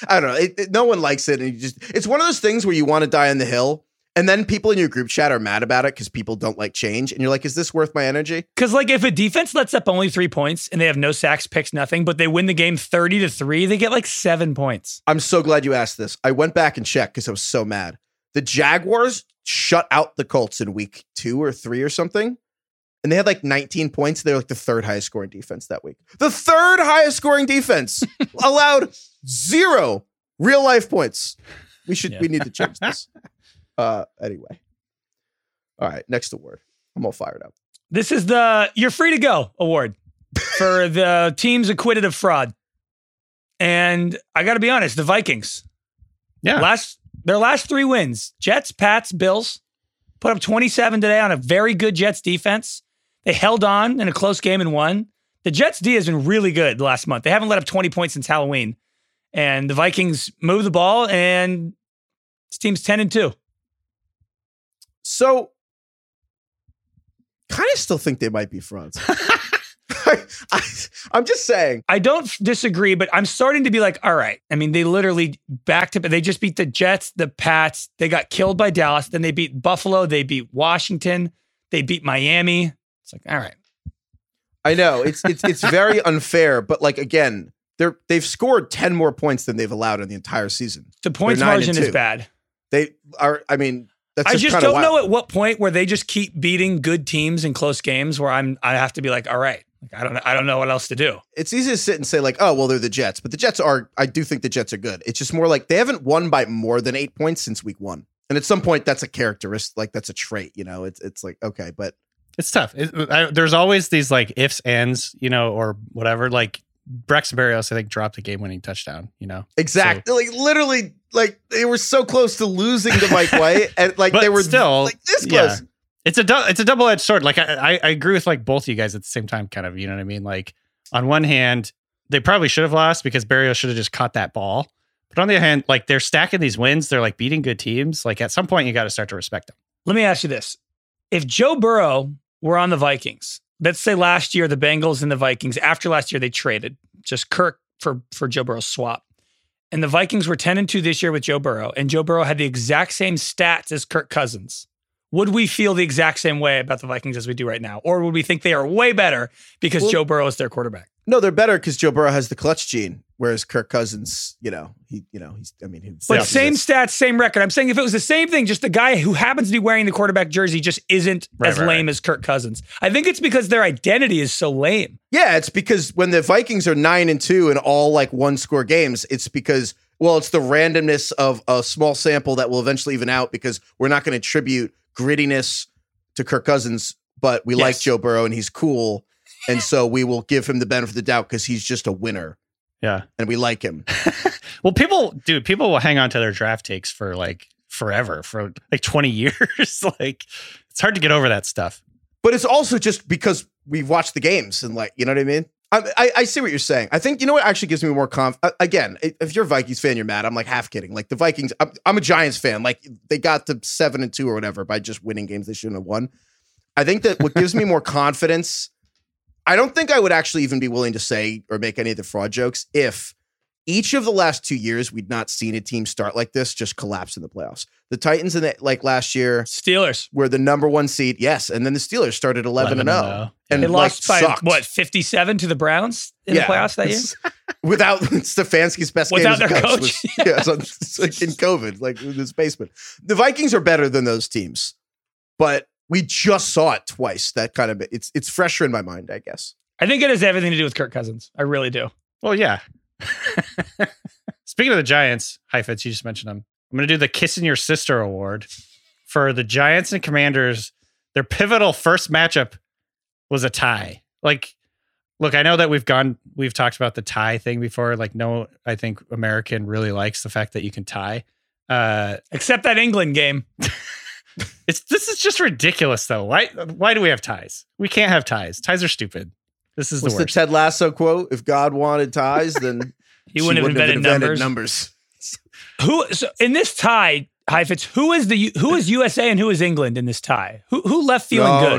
I don't know. It, it- no one likes it, and you just it's one of those things where you want to die on the hill, and then people in your group chat are mad about it because people don't like change, and you're like, is this worth my energy? Because like if a defense lets up only three points and they have no sacks, picks, nothing, but they win the game thirty to three, they get like seven points. I'm so glad you asked this. I went back and checked because I was so mad. The Jaguars shut out the Colts in week two or three or something. And they had like 19 points. They're like the third highest scoring defense that week. The third highest scoring defense allowed zero real life points. We should, Yeah. we need to change this. Uh, anyway. All right. Next award. I'm all fired up. This is the You're Free to Go award for the teams acquitted of fraud. And I got to be honest, the Vikings, Yeah. last their last three wins Jets, Pats, Bills put up 27 today on a very good Jets defense. They held on in a close game and won. The Jets D has been really good the last month. They haven't let up 20 points since Halloween. And the Vikings move the ball, and this team's 10 and 2. So, kind of still think they might be frauds. I, am just saying. I don't disagree, but I'm starting to be like, all right. I mean, they literally back to they just beat the Jets, the Pats. They got killed by Dallas. Then they beat Buffalo. They beat Washington. They beat Miami. It's like, all right. I know it's it's it's very unfair, but like again, they're they've scored ten more points than they've allowed in the entire season. The points margin is bad. They are. I mean, that's I just, just don't wild. know at what point where they just keep beating good teams in close games where I'm I have to be like, all right, like, I don't I don't know what else to do. It's easy to sit and say like, oh well, they're the Jets, but the Jets are. I do think the Jets are good. It's just more like they haven't won by more than eight points since week one, and at some point that's a characteristic, like that's a trait. You know, it's it's like okay, but It's tough. It, I, there's always these like ifs, ands, you know, or whatever. Like Braxton Berrios, I think, dropped a game-winning touchdown. You know, exactly, like literally, like they were so close to losing to Mike White, and like But they were still, like this yeah. close. it's a dou- it's a double edged sword. Like I, I I agree with like both of you guys at the same time, kind of. You know what I mean? Like on one hand, they probably should have lost because Berrios should have just caught that ball. But on the other hand, like they're stacking these wins, they're like beating good teams. Like at some point, you got to start to respect them. Let me ask you this. If Joe Burrow were on the Vikings, let's say last year the Bengals and the Vikings, after last year they traded just Kirk for for Joe Burrow's swap. And the Vikings were 10 and 2 this year with Joe Burrow, and Joe Burrow had the exact same stats as Kirk Cousins. Would we feel the exact same way about the Vikings as we do right now? Or would we think they are way better because Well- Joe Burrow is their quarterback? No, they're better because Joe Burrow has the clutch gene, whereas Kirk Cousins, you know, he, you know, he's. I mean, he, But yeah, same he's- stats, same record. I'm saying if it was the same thing, just the guy who happens to be wearing the quarterback jersey just isn't Right, as right, lame as Kirk Cousins. I think it's because their identity is so lame. Yeah, it's because when the Vikings are nine and two in all like one score games, it's because well, it's the randomness of a small sample that will eventually even out because we're not going to attribute grittiness to Kirk Cousins, but we like Joe Burrow and he's cool, and so we will give him the benefit of the doubt because he's just a winner Yeah. and we like him. Well, people, dude, people will hang on to their draft takes for like forever, for like 20 years. like it's hard to get over that stuff. But it's also just because we've watched the games and like, you know what I mean? I, I, I see what you're saying. I think you know what actually gives me more conf. uh, Again, if you're a Vikings fan, you're mad. I'm like half kidding. Like the Vikings, I'm, I'm a Giants fan. Like they got to seven and two or whatever by just winning games they shouldn't have won. I think that what gives me more confidence. I don't think I would actually even be willing to say or make any of the fraud jokes if each of the last two years we'd not seen a team start like this just collapse in the playoffs. The Titans in the, like last year Steelers. were the number one seed, yes, and then the Steelers started 11, and 0 and They like, lost by sucked. what, 57 to the Browns in the playoffs that year? it's- Without Stefanski's best Without game as their coach, coach. was- yeah, so it's like in COVID, like in his basement. The Vikings are better than those teams, but we just saw it twice. That kind of it's it's fresher in my mind, I guess. I think it has everything to do with Kirk Cousins. I really do. Well, yeah. Speaking of the Giants, hi Fitz, you just mentioned them. I'm going to do the Kissing Your Sister Award for the Giants and Commanders. Their pivotal first matchup was a tie. Like, look, I know that we've gone, we've talked about the tie thing before. Like, no, I think American really likes the fact that you can tie. Uh, Except that England game. it's this is just ridiculous, though. Why? Why do we have ties? We can't have ties. Ties are stupid. This is What's the the. Ted Lasso quote? If God wanted ties, then He she wouldn't have invented, numbers. numbers. Who so in this tie, Heifetz, who is the who is USA and who is England in this tie? Who who left feeling no,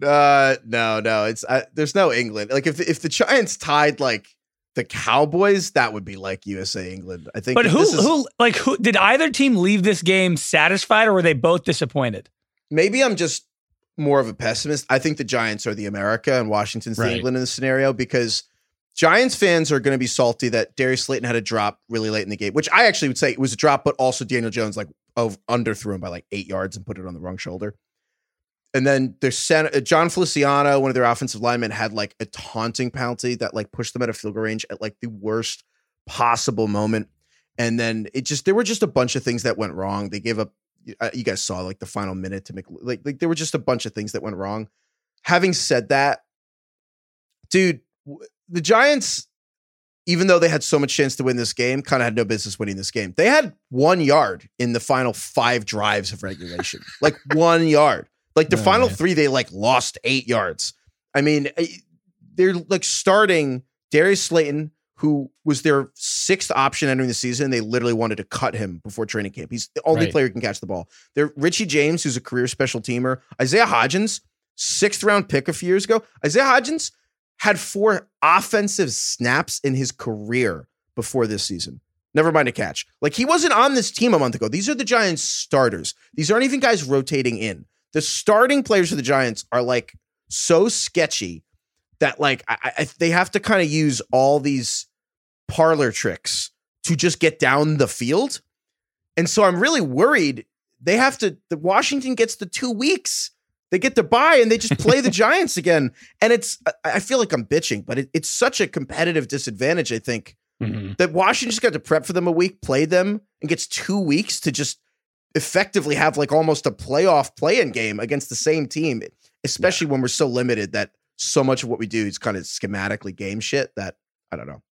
good? Uh, no, no. It's uh, there's no England. Like if if the Giants tied like the Cowboys, that would be like USA England. I think. But if who this is- who like who did either team leave this game satisfied or were they both disappointed? maybe I'm just more of a pessimist. I think the Giants are the America and Washington's the England in this scenario because Giants fans are going to be salty that Darius Slayton had a drop really late in the game, which I actually would say it was a drop, but also Daniel Jones like of underthrew him by like eight yards and put it on the wrong shoulder. And then their center, uh, Jon Feliciano, one of their offensive linemen, had like a taunting penalty that like pushed them out of field goal range at like the worst possible moment. And then it just there were just a bunch of things that went wrong. They gave up. uh, You guys saw like the final minute to make like like there were just a bunch of things that went wrong. Having said that, dude, the Giants, even though they had so much chance to win this game, kind of had no business winning this game. They had one yard in the final five drives of regulation, like one yard. Like the Oh, final man. three, they like lost eight yards. I mean, eh, they're like starting Darius Slayton, who was their sixth option entering the season. They literally wanted to cut him before training camp. He's the only Right. player who can catch the ball. They're Richie James, who's a career special teamer. Isaiah Hodgins, sixth round pick a few years ago. Isaiah Hodgins had four offensive snaps in his career before this season. Never mind a catch. Like he wasn't on this team a month ago. These are the Giants starters. These aren't even guys rotating in. The starting players for the Giants are like so sketchy that like I, I, they have to kind of use all these parlor tricks to just get down the field. And so I'm really worried they have to the Washington gets the 2 weeks. They get to buy and they just play the Giants again. And it's I- I feel like I'm bitching, but it, it's such a competitive disadvantage I think Mhm. that Washington just got to prep for them a week, play them, and gets 2 weeks to just effectively have like almost a playoff play-in game against the same team, especially when we're so limited that so much of what we do is kind of schematically game shit that I don't know.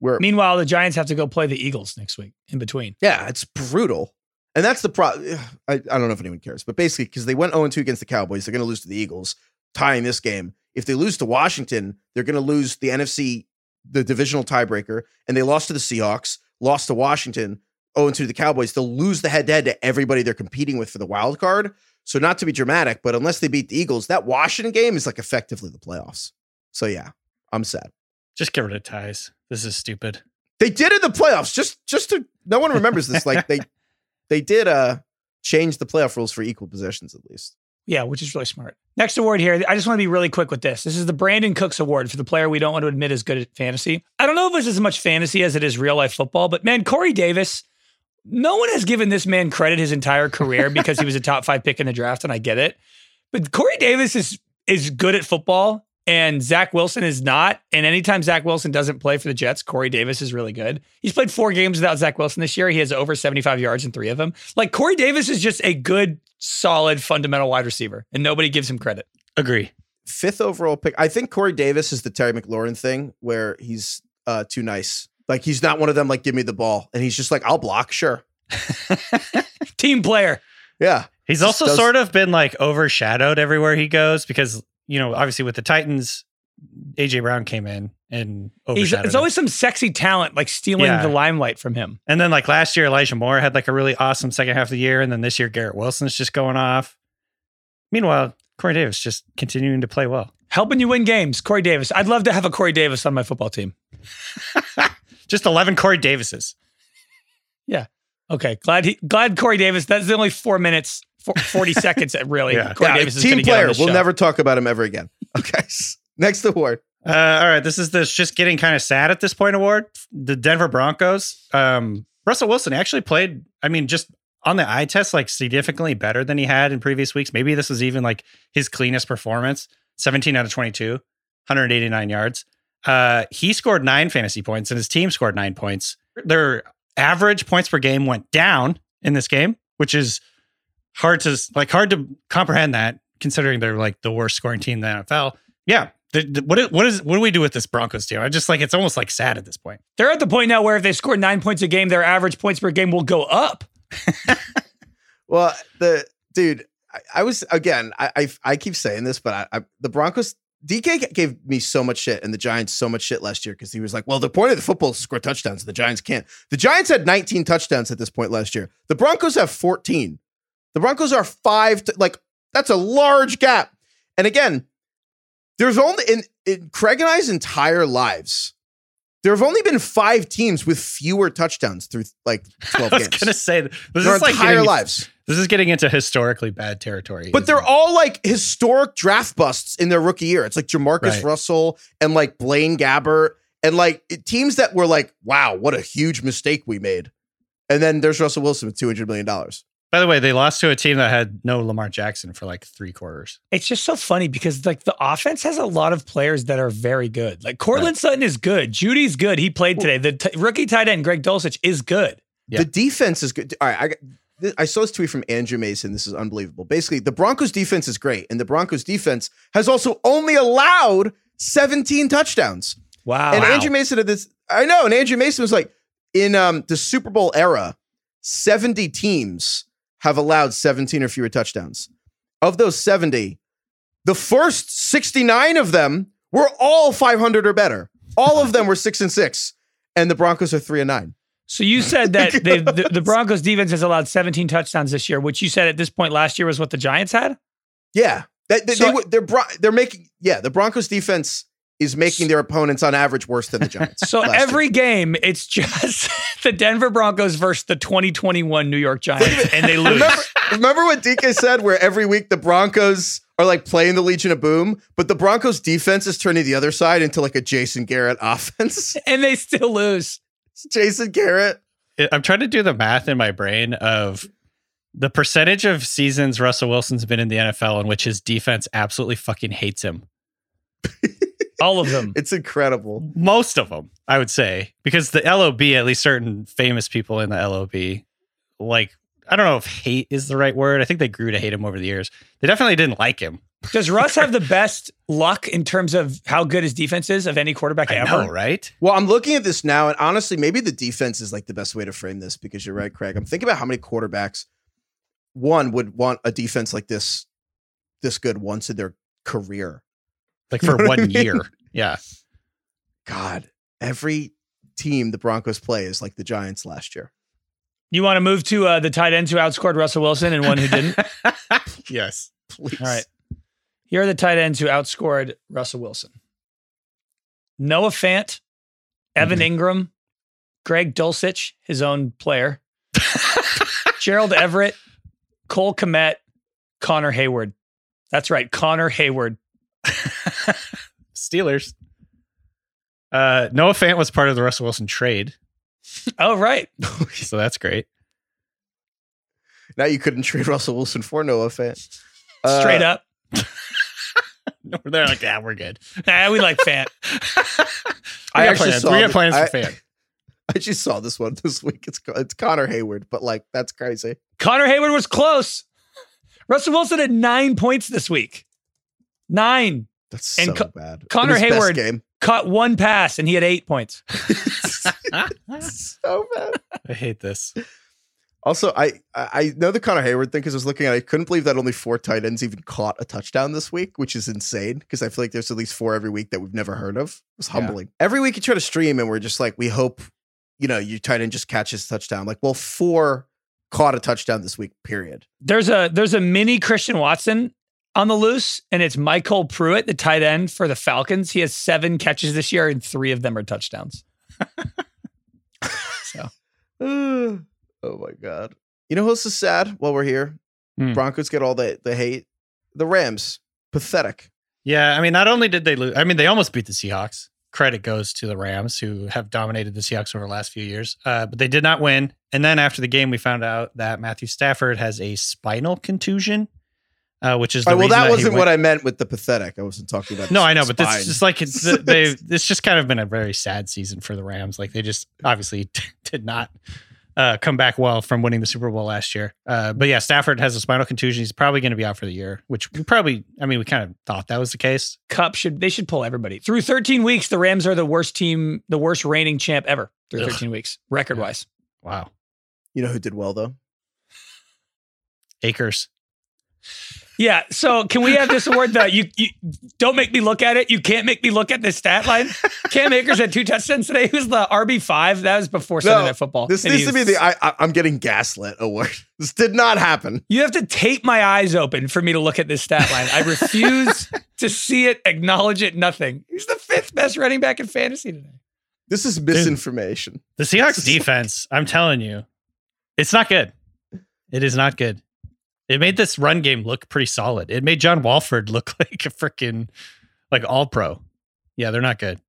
We're Meanwhile, the Giants have to go play the Eagles next week in between. yeah, it's brutal. And that's the problem. I, I don't know if anyone cares, but basically, because they went 0 2 against the Cowboys, they're going to lose to the Eagles, tying this game. If they lose to Washington, they're going to lose the NFC, the divisional tiebreaker, and they lost to the Seahawks, lost to Washington, 0 2 to the Cowboys. They'll lose the head to head to everybody they're competing with for the wild card. So, not to be dramatic, but unless they beat the Eagles, that Washington game is like effectively the playoffs. So, yeah, I'm sad. Just get rid of ties. This is stupid. They did in the playoffs. Just just to no one remembers this. Like they they did uh change the playoff rules for equal possessions at least. Yeah, which is really smart. Next award here. I just want to be really quick with this. This is the Brandin Cooks Award for the player we don't want to admit is good at fantasy. I don't know if it's as much fantasy as it is real life football, but man, Corey Davis, no one has given this man credit his entire career because he was a top five pick in the draft, and I get it. But Corey Davis is is good at football, and Zach Wilson is not. And anytime Zach Wilson doesn't play for the Jets, Corey Davis is really good. He's played four games without Zach Wilson this year. He has over 75 yards in three of them. Like Corey Davis is just a good, solid, fundamental wide receiver, and nobody gives him credit. Agree. Fifth overall pick. I think Corey Davis is the Terry McLaurin thing where he's uh too nice. Like he's not one of them like give me the ball and he's just like I'll block, sure. Team player. Yeah. He's Just also does- sort of been like overshadowed everywhere he goes because, you know, obviously with the Titans, AJ Brown came in and He's, overshadowed. it's him. always some sexy talent like stealing Yeah. the limelight from him. and then like last year, Elijah Moore had like a really awesome second half of the year. And then this year, Garrett Wilson's just going off. Meanwhile, Corey Davis just continuing to play well. Helping you win games, Corey Davis. I'd love to have a Corey Davis on my football team. Just 11 Corey Davises. Yeah. Okay, glad he, glad Corey Davis. That's the only four minutes, forty seconds. Really, Yeah. Corey Yeah, Davis is team gonna get on player. We'll never talk about him ever again. Okay. Next award. Uh, all right, this is this just getting kind of sad at this point award. The Denver Broncos. Um, Russell Wilson actually played. I mean, just on the eye test like significantly better than he had in previous weeks. Maybe this was even like his cleanest performance 17 out of 22, 189 yards. Uh, he scored nine fantasy points and his team scored nine points. Their average points per game went down in this game, which is hard to like hard to comprehend that considering they're like the worst scoring team in the NFL. Yeah. The, the- what is, what is what do we do with this Broncos team? I just like it's almost like sad at this point. They're at the point now where if they score nine points a game, their average points per game will go up. Well, the dude, I, I was again. I, I I keep saying this, but I, I the Broncos. DK gave me so much shit and the Giants so much shit last year because he was like, "Well, the point of the football is to score touchdowns. And the Giants can't." The Giants had 19 touchdowns at this point last year. The Broncos have 14. The Broncos are five. To, like that's a large gap. And again, there's only in, in Craig and I's entire lives, there have only been five teams with fewer touchdowns through like 12 games. I was gonna say this Their is like entire getting, lives. This is getting into historically bad territory. But they're all like historic draft busts in their rookie year. It's like Jamarcus Right. Russell and like Blaine Gabbert and like teams that were like, wow, what a huge mistake we made. And then there's Russell Wilson with $200 million. By the way, they lost to a team that had no Lamar Jackson for like three quarters. It's just so funny because like the offense has a lot of players that are very good. Like Courtland Sutton is good. Jeudy's good. He played today. The t- rookie tight end Greg Dulcich is good. Yeah. The defense is good. All right. I, got- th- I saw this tweet from Andrew Mason. This is unbelievable. Basically, the Broncos defense is great. And the Broncos defense has also only allowed 17 touchdowns. Wow. and Andrew Mason had this. I know. And Andrew Mason was like, in um, the Super Bowl era, 70 teams have allowed 17 or fewer touchdowns. Of those 70, the first 69 of them were all 500 or better. All of them were six and six, and the Broncos are three and nine. So you said that they, the, the Broncos defense has allowed 17 touchdowns this year, which you said at this point last year was what the Giants had. Yeah, they, they, So- they, were- they're they're making yeah the Broncos defense is making their opponents on average worse than the Giants. So last year. every game, it's just the Denver Broncos versus the 2021 New York Giants, and they lose. remember, remember what DK said, where every week the Broncos are like playing the Legion of Boom, but the Broncos defense is turning the other side into like a Jason Garrett offense. and they still lose. Jason Garrett. I'm trying to do the math in my brain of the percentage of seasons Russell Wilson's been in the NFL in which his defense absolutely fucking hates him. All of them. It's incredible. Most of them, I would say, because the LOB, at least certain famous people in the LOB, like I don't know if hate is the right word. I think they grew to hate him over the years. They definitely didn't like him. Does Russ have the best luck in terms of how good his defense is of any quarterback I ever? know, right? Well, I'm looking at this now, and honestly, maybe the defense is like the best way to frame this because you're right, Craig. I'm thinking about how many quarterbacks one would want a defense like this, this good once in their career. Like You for know what I one mean? year. Yeah. God, every team the Broncos play is like the Giants last year. You want to move to uh, the tight ends who outscored Russell Wilson and one who didn't? yes. Please. All right. Here are the tight ends who outscored Russell Wilson Noah Fant, Evan Ingram, Greg Dulcich, his own player, Gerald Everett, Cole Kmet, Connor Heyward. That's right, Connor Heyward. Steelers. Uh, Noah Fant was part of the Russell Wilson trade, Oh, right. so that's great. Now you couldn't trade Russell Wilson for Noah Fant. Straight up. No, They're like, yeah, we're good. Nah, we like Fant. I I got actually plans. saw We got plans I- for Fant. I just saw this one this week. It's it's Connor Heyward, but like that's crazy. Connor Heyward was close. Russell Wilson had nine points this week. Nine. That's And so Co- bad. Connor Heyward- game. Caught one pass and he had eight points. so bad. I hate this. Also, I I I know the Connor Heyward thing because I was looking at. it. I couldn't believe that only four tight ends even caught a touchdown this week, which is insane. Because I feel like there's at least four every week that we've never heard of. It was humbling. Every week you try to stream, and we're just like, we hope, you know, your tight end just catches a touchdown. Like, well, four caught a touchdown this week. Period. There's a there's a mini Christian Watson on the loose, and it's MyCole Pruitt, the tight end for the Falcons. He has seven catches this year, and three of them are touchdowns. so oh my god. You know who's so sad? While we're here, Hmm. Broncos get all the the hate. The Rams, pathetic. Yeah, I mean, not only did they lose, I mean, they almost beat the Seahawks. credit goes to the Rams, who have dominated the Seahawks over the last few years. Uh, but they did not win. And then after the game, we found out that Matthew Stafford has a spinal contusion, uh, which is right, well, reason that wasn't what I meant with the pathetic. I wasn't talking about. No, I know, but spine. this is just like it's they. It's just kind of been a very sad season for the Rams. Like they just obviously did not uh, come back well from winning the Super Bowl last year. Uh, but yeah, Stafford has a spinal contusion. He's probably going to be out for the year, which we probably. I mean, we kind of thought that was the case. Cup should they should pull everybody through 13 weeks. The Rams are the worst team, the worst reigning champ ever through Ugh. 13 weeks, record wise. Wow, You know who did well though? Akers. Yeah. So can we have this award that you, you don't make me look at it? You can't make me look at this stat line. Cam Akers had two touchdowns today. He was the RB five. That was before Sunday No, Night Football. This And needs to be the I, I, I'm getting gaslit award. This did not happen. You have to tape my eyes open for me to look at this stat line. I refuse to see it, acknowledge it, nothing. He's the fifth best running back in fantasy today. This is misinformation. The Seahawks defense, I'm telling you, it's not good. It is not good. It made this run game look pretty solid. It made John Wolford look like a freaking like all pro. Yeah, they're not good.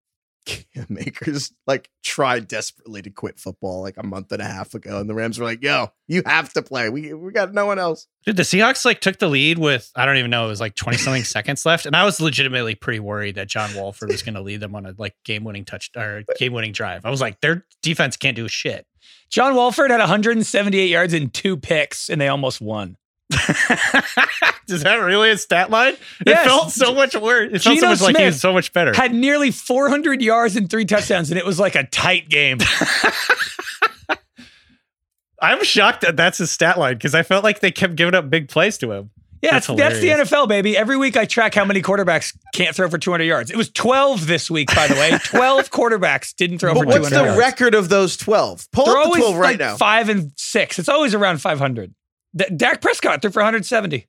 Makers like tried desperately to quit football like a month and a half ago, and the Rams were like, "Yo, you have to play. We we got no one else." Dude, the Seahawks like took the lead with I don't even know, it was like 20 something seconds left. And I was legitimately pretty worried that John Wolford was gonna lead them on a like game winning touch or game winning drive. I was like, their defense can't do a shit. John Wolford had 178 yards and two picks, and they almost won. Is that really a stat line? Yes. It felt so much worse. It felt Geno so much like he was so much better. Had nearly 400 yards and three touchdowns, and it was like a tight game. I'm shocked that that's his stat line because I felt like they kept giving up big plays to him. Yeah, That's that's, that's the. NFL, baby. Every week I track how many quarterbacks can't throw for 200 yards. It was 12 this week, by the way. 12 quarterbacks didn't throw But for what's 200 the yards. record of those twelve? Pull They're up the always twelve right like now. five and six. It's always around 500. D- Dak Prescott threw for 170.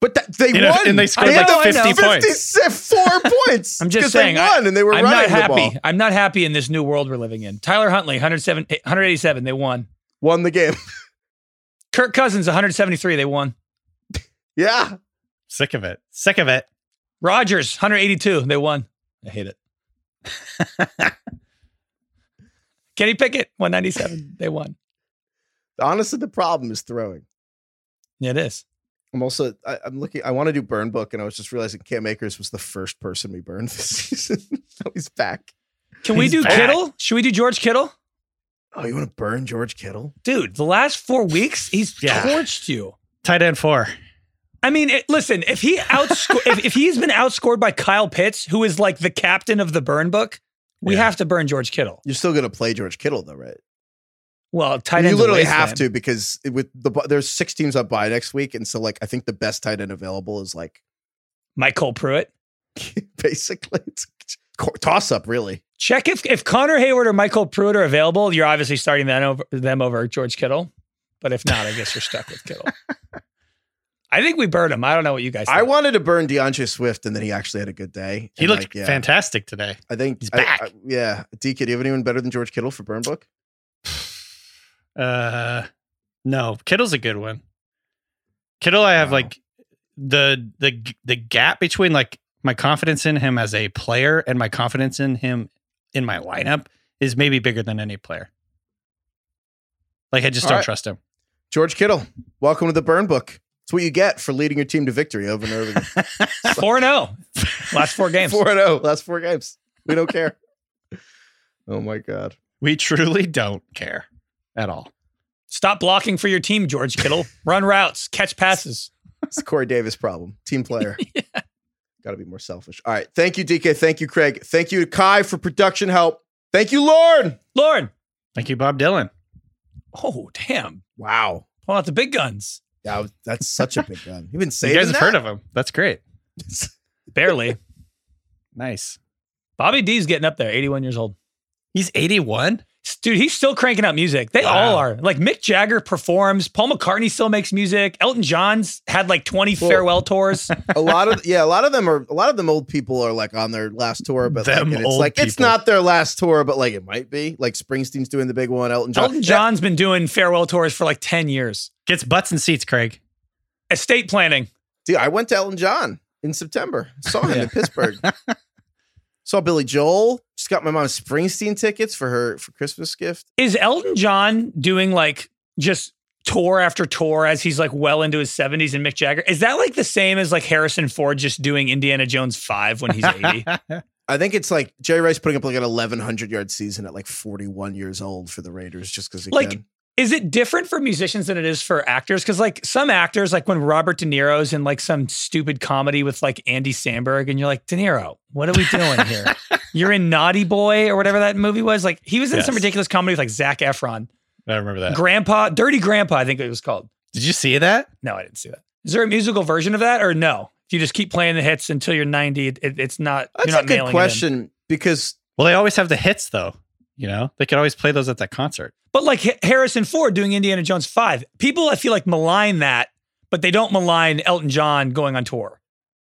But that, they You know, won, and they scored I like know, 50 points. 54 points. I'm just 'Cause saying. they won, I, and they were I'm not running the happy. ball. I'm not happy in this new world we're living in. Tyler Huntley, 107, 187. They won. Won the game. Kirk Cousins, 173. They won. yeah, Sick of it. Sick of it. Rodgers, 182. They won. I hate it. Kenny Pickett, 197. They won. honestly, the problem is throwing. Yeah, it is. I'm also I, I'm looking. I want to do burn book, and I was just realizing Cam Akers was the first person we burned this season. now he's back. Can we do back. Kittle? Should we do George Kittle? Oh, you want to burn George Kittle? Dude, the last four weeks, he's Yeah. torched you. Tight end four. I mean, it, listen, if he outsco- if, if he's been outscored by Kyle Pitts, who is like the captain of the burn book, we Yeah. have to burn George Kittle. You're still going to play George Kittle though, right? Well, tight end. you literally have to because with the there's six teams up by next week, and so like I think the best tight end available is like MyCole Pruitt. basically it's co- toss up really. Check if if Connor Heyward or Michael Pruitt are available. You're obviously starting them over them over George Kittle. But if not, I guess you're stuck with Kittle. I think we burned him. I don't know what you guys. I wanted to burn D'Andre Swift, and then he actually had a good day. He And, looked like, yeah, fantastic today. I think He's I- back. I- yeah, DK, do you have anyone better than George Kittle for burn book? Uh no, Kittle's a good one. Kittle, I have Wow. like the the the gap between like my confidence in him as a player and my confidence in him in my lineup is maybe bigger than any player. Like I just All don't right. trust him. George Kittle, welcome to the burn book. It's what you get for leading your team to victory over and over again. four and zero. Last four games. Four and zero, last four games. We don't care. oh my god. We truly don't care at all. Stop blocking for your team, George Kittle. Run routes, catch passes. It's the Corey Davis problem. Team player. Got to be more selfish. All right. Thank you, DK. Thank you, Craig. Thank you to Kai for production help. Thank you, Lauren. Lord. Thank you, Bob Dylan. Oh, damn. Wow. Pull out the big guns. Yeah, that's such a big gun. You've been You guys have heard of him. That's great. Barely. Nice. Bobby D's getting up there, 81 years old. He's 81. Dude, he's still cranking out music. They Wow. all are. Like Mick Jagger performs. Paul McCartney still makes music. Elton John's had like 20 Well- farewell tours. a lot of yeah, a lot of them are a lot of them old people are like on their last tour, but like, Them and it's old like it's not their last tour, but like it might be. Like Springsteen's doing the big one, Elton John. Elton John's been doing farewell tours for like 10 years. Gets butts and seats, Craig. Estate planning. Dude, I went to Elton John in September. Saw him Yeah. in Pittsburgh. Saw Billy Joel, Just got my mom Springsteen tickets for her for Christmas gift. Is Elton John doing like just tour after tour as he's like well into his 70s and Mick Jagger? Is that like the same as like Harrison Ford just doing Indiana Jones 5 when he's 80? I think it's like Jerry Rice putting up like an 1100 yard season at like 41 years old for the Raiders just because he Like, can. Is it different for musicians than it is for actors? Because like some actors, like when Robert De Niro's in like some stupid comedy with like Andy Samberg, and you're like, De Niro, what are we doing here? you're in Naughty Boy or whatever that movie was. Like he was in some ridiculous comedy with like Zac Efron, I remember that. Grandpa, Dirty Grandpa, I think it was called. Did you see that? No, I didn't see that. Is there a musical version of that or no? If you just keep playing the hits until you're 90, it, it's not. That's you're not a good nailing it in. question because Well, they always have the hits though. You know, they could always play those at that concert. But like Harrison Ford doing Indiana Jones 5, people I feel like malign that, but they don't malign Elton John going on tour.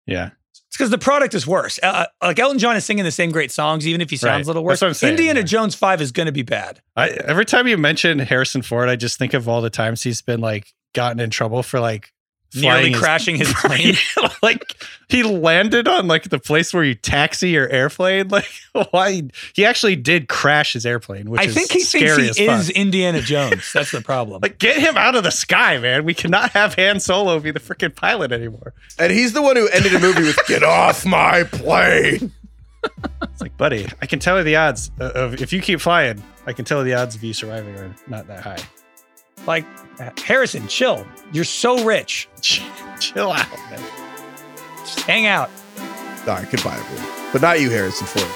Yeah. It's because the product is worse. Uh, like Elton John is singing the same great songs, even if he sounds Right. a little worse. That's what I'm saying, Indiana yeah. Jones 5 is going to be bad. I, every time you mention Harrison Ford, I just think of all the times he's been like gotten in trouble for like Nearly flying his- crashing his plane. like he landed on like the place where you taxi your airplane. Like why he actually did crash his airplane, which I is think he scary thinks he is fuck. Indiana Jones. That's the problem. Like get him out of the sky, man. We cannot have Han Solo be the freaking pilot anymore. and he's the one who ended a movie with "Get off my plane." It's like, buddy, I can tell you the odds of of if you keep flying. I can tell you the odds of you surviving are not that high. Like Harrison, chill. You're so rich. Chill out, man. Just hang out. All right, goodbye, everyone. But not you, Harrison Ford.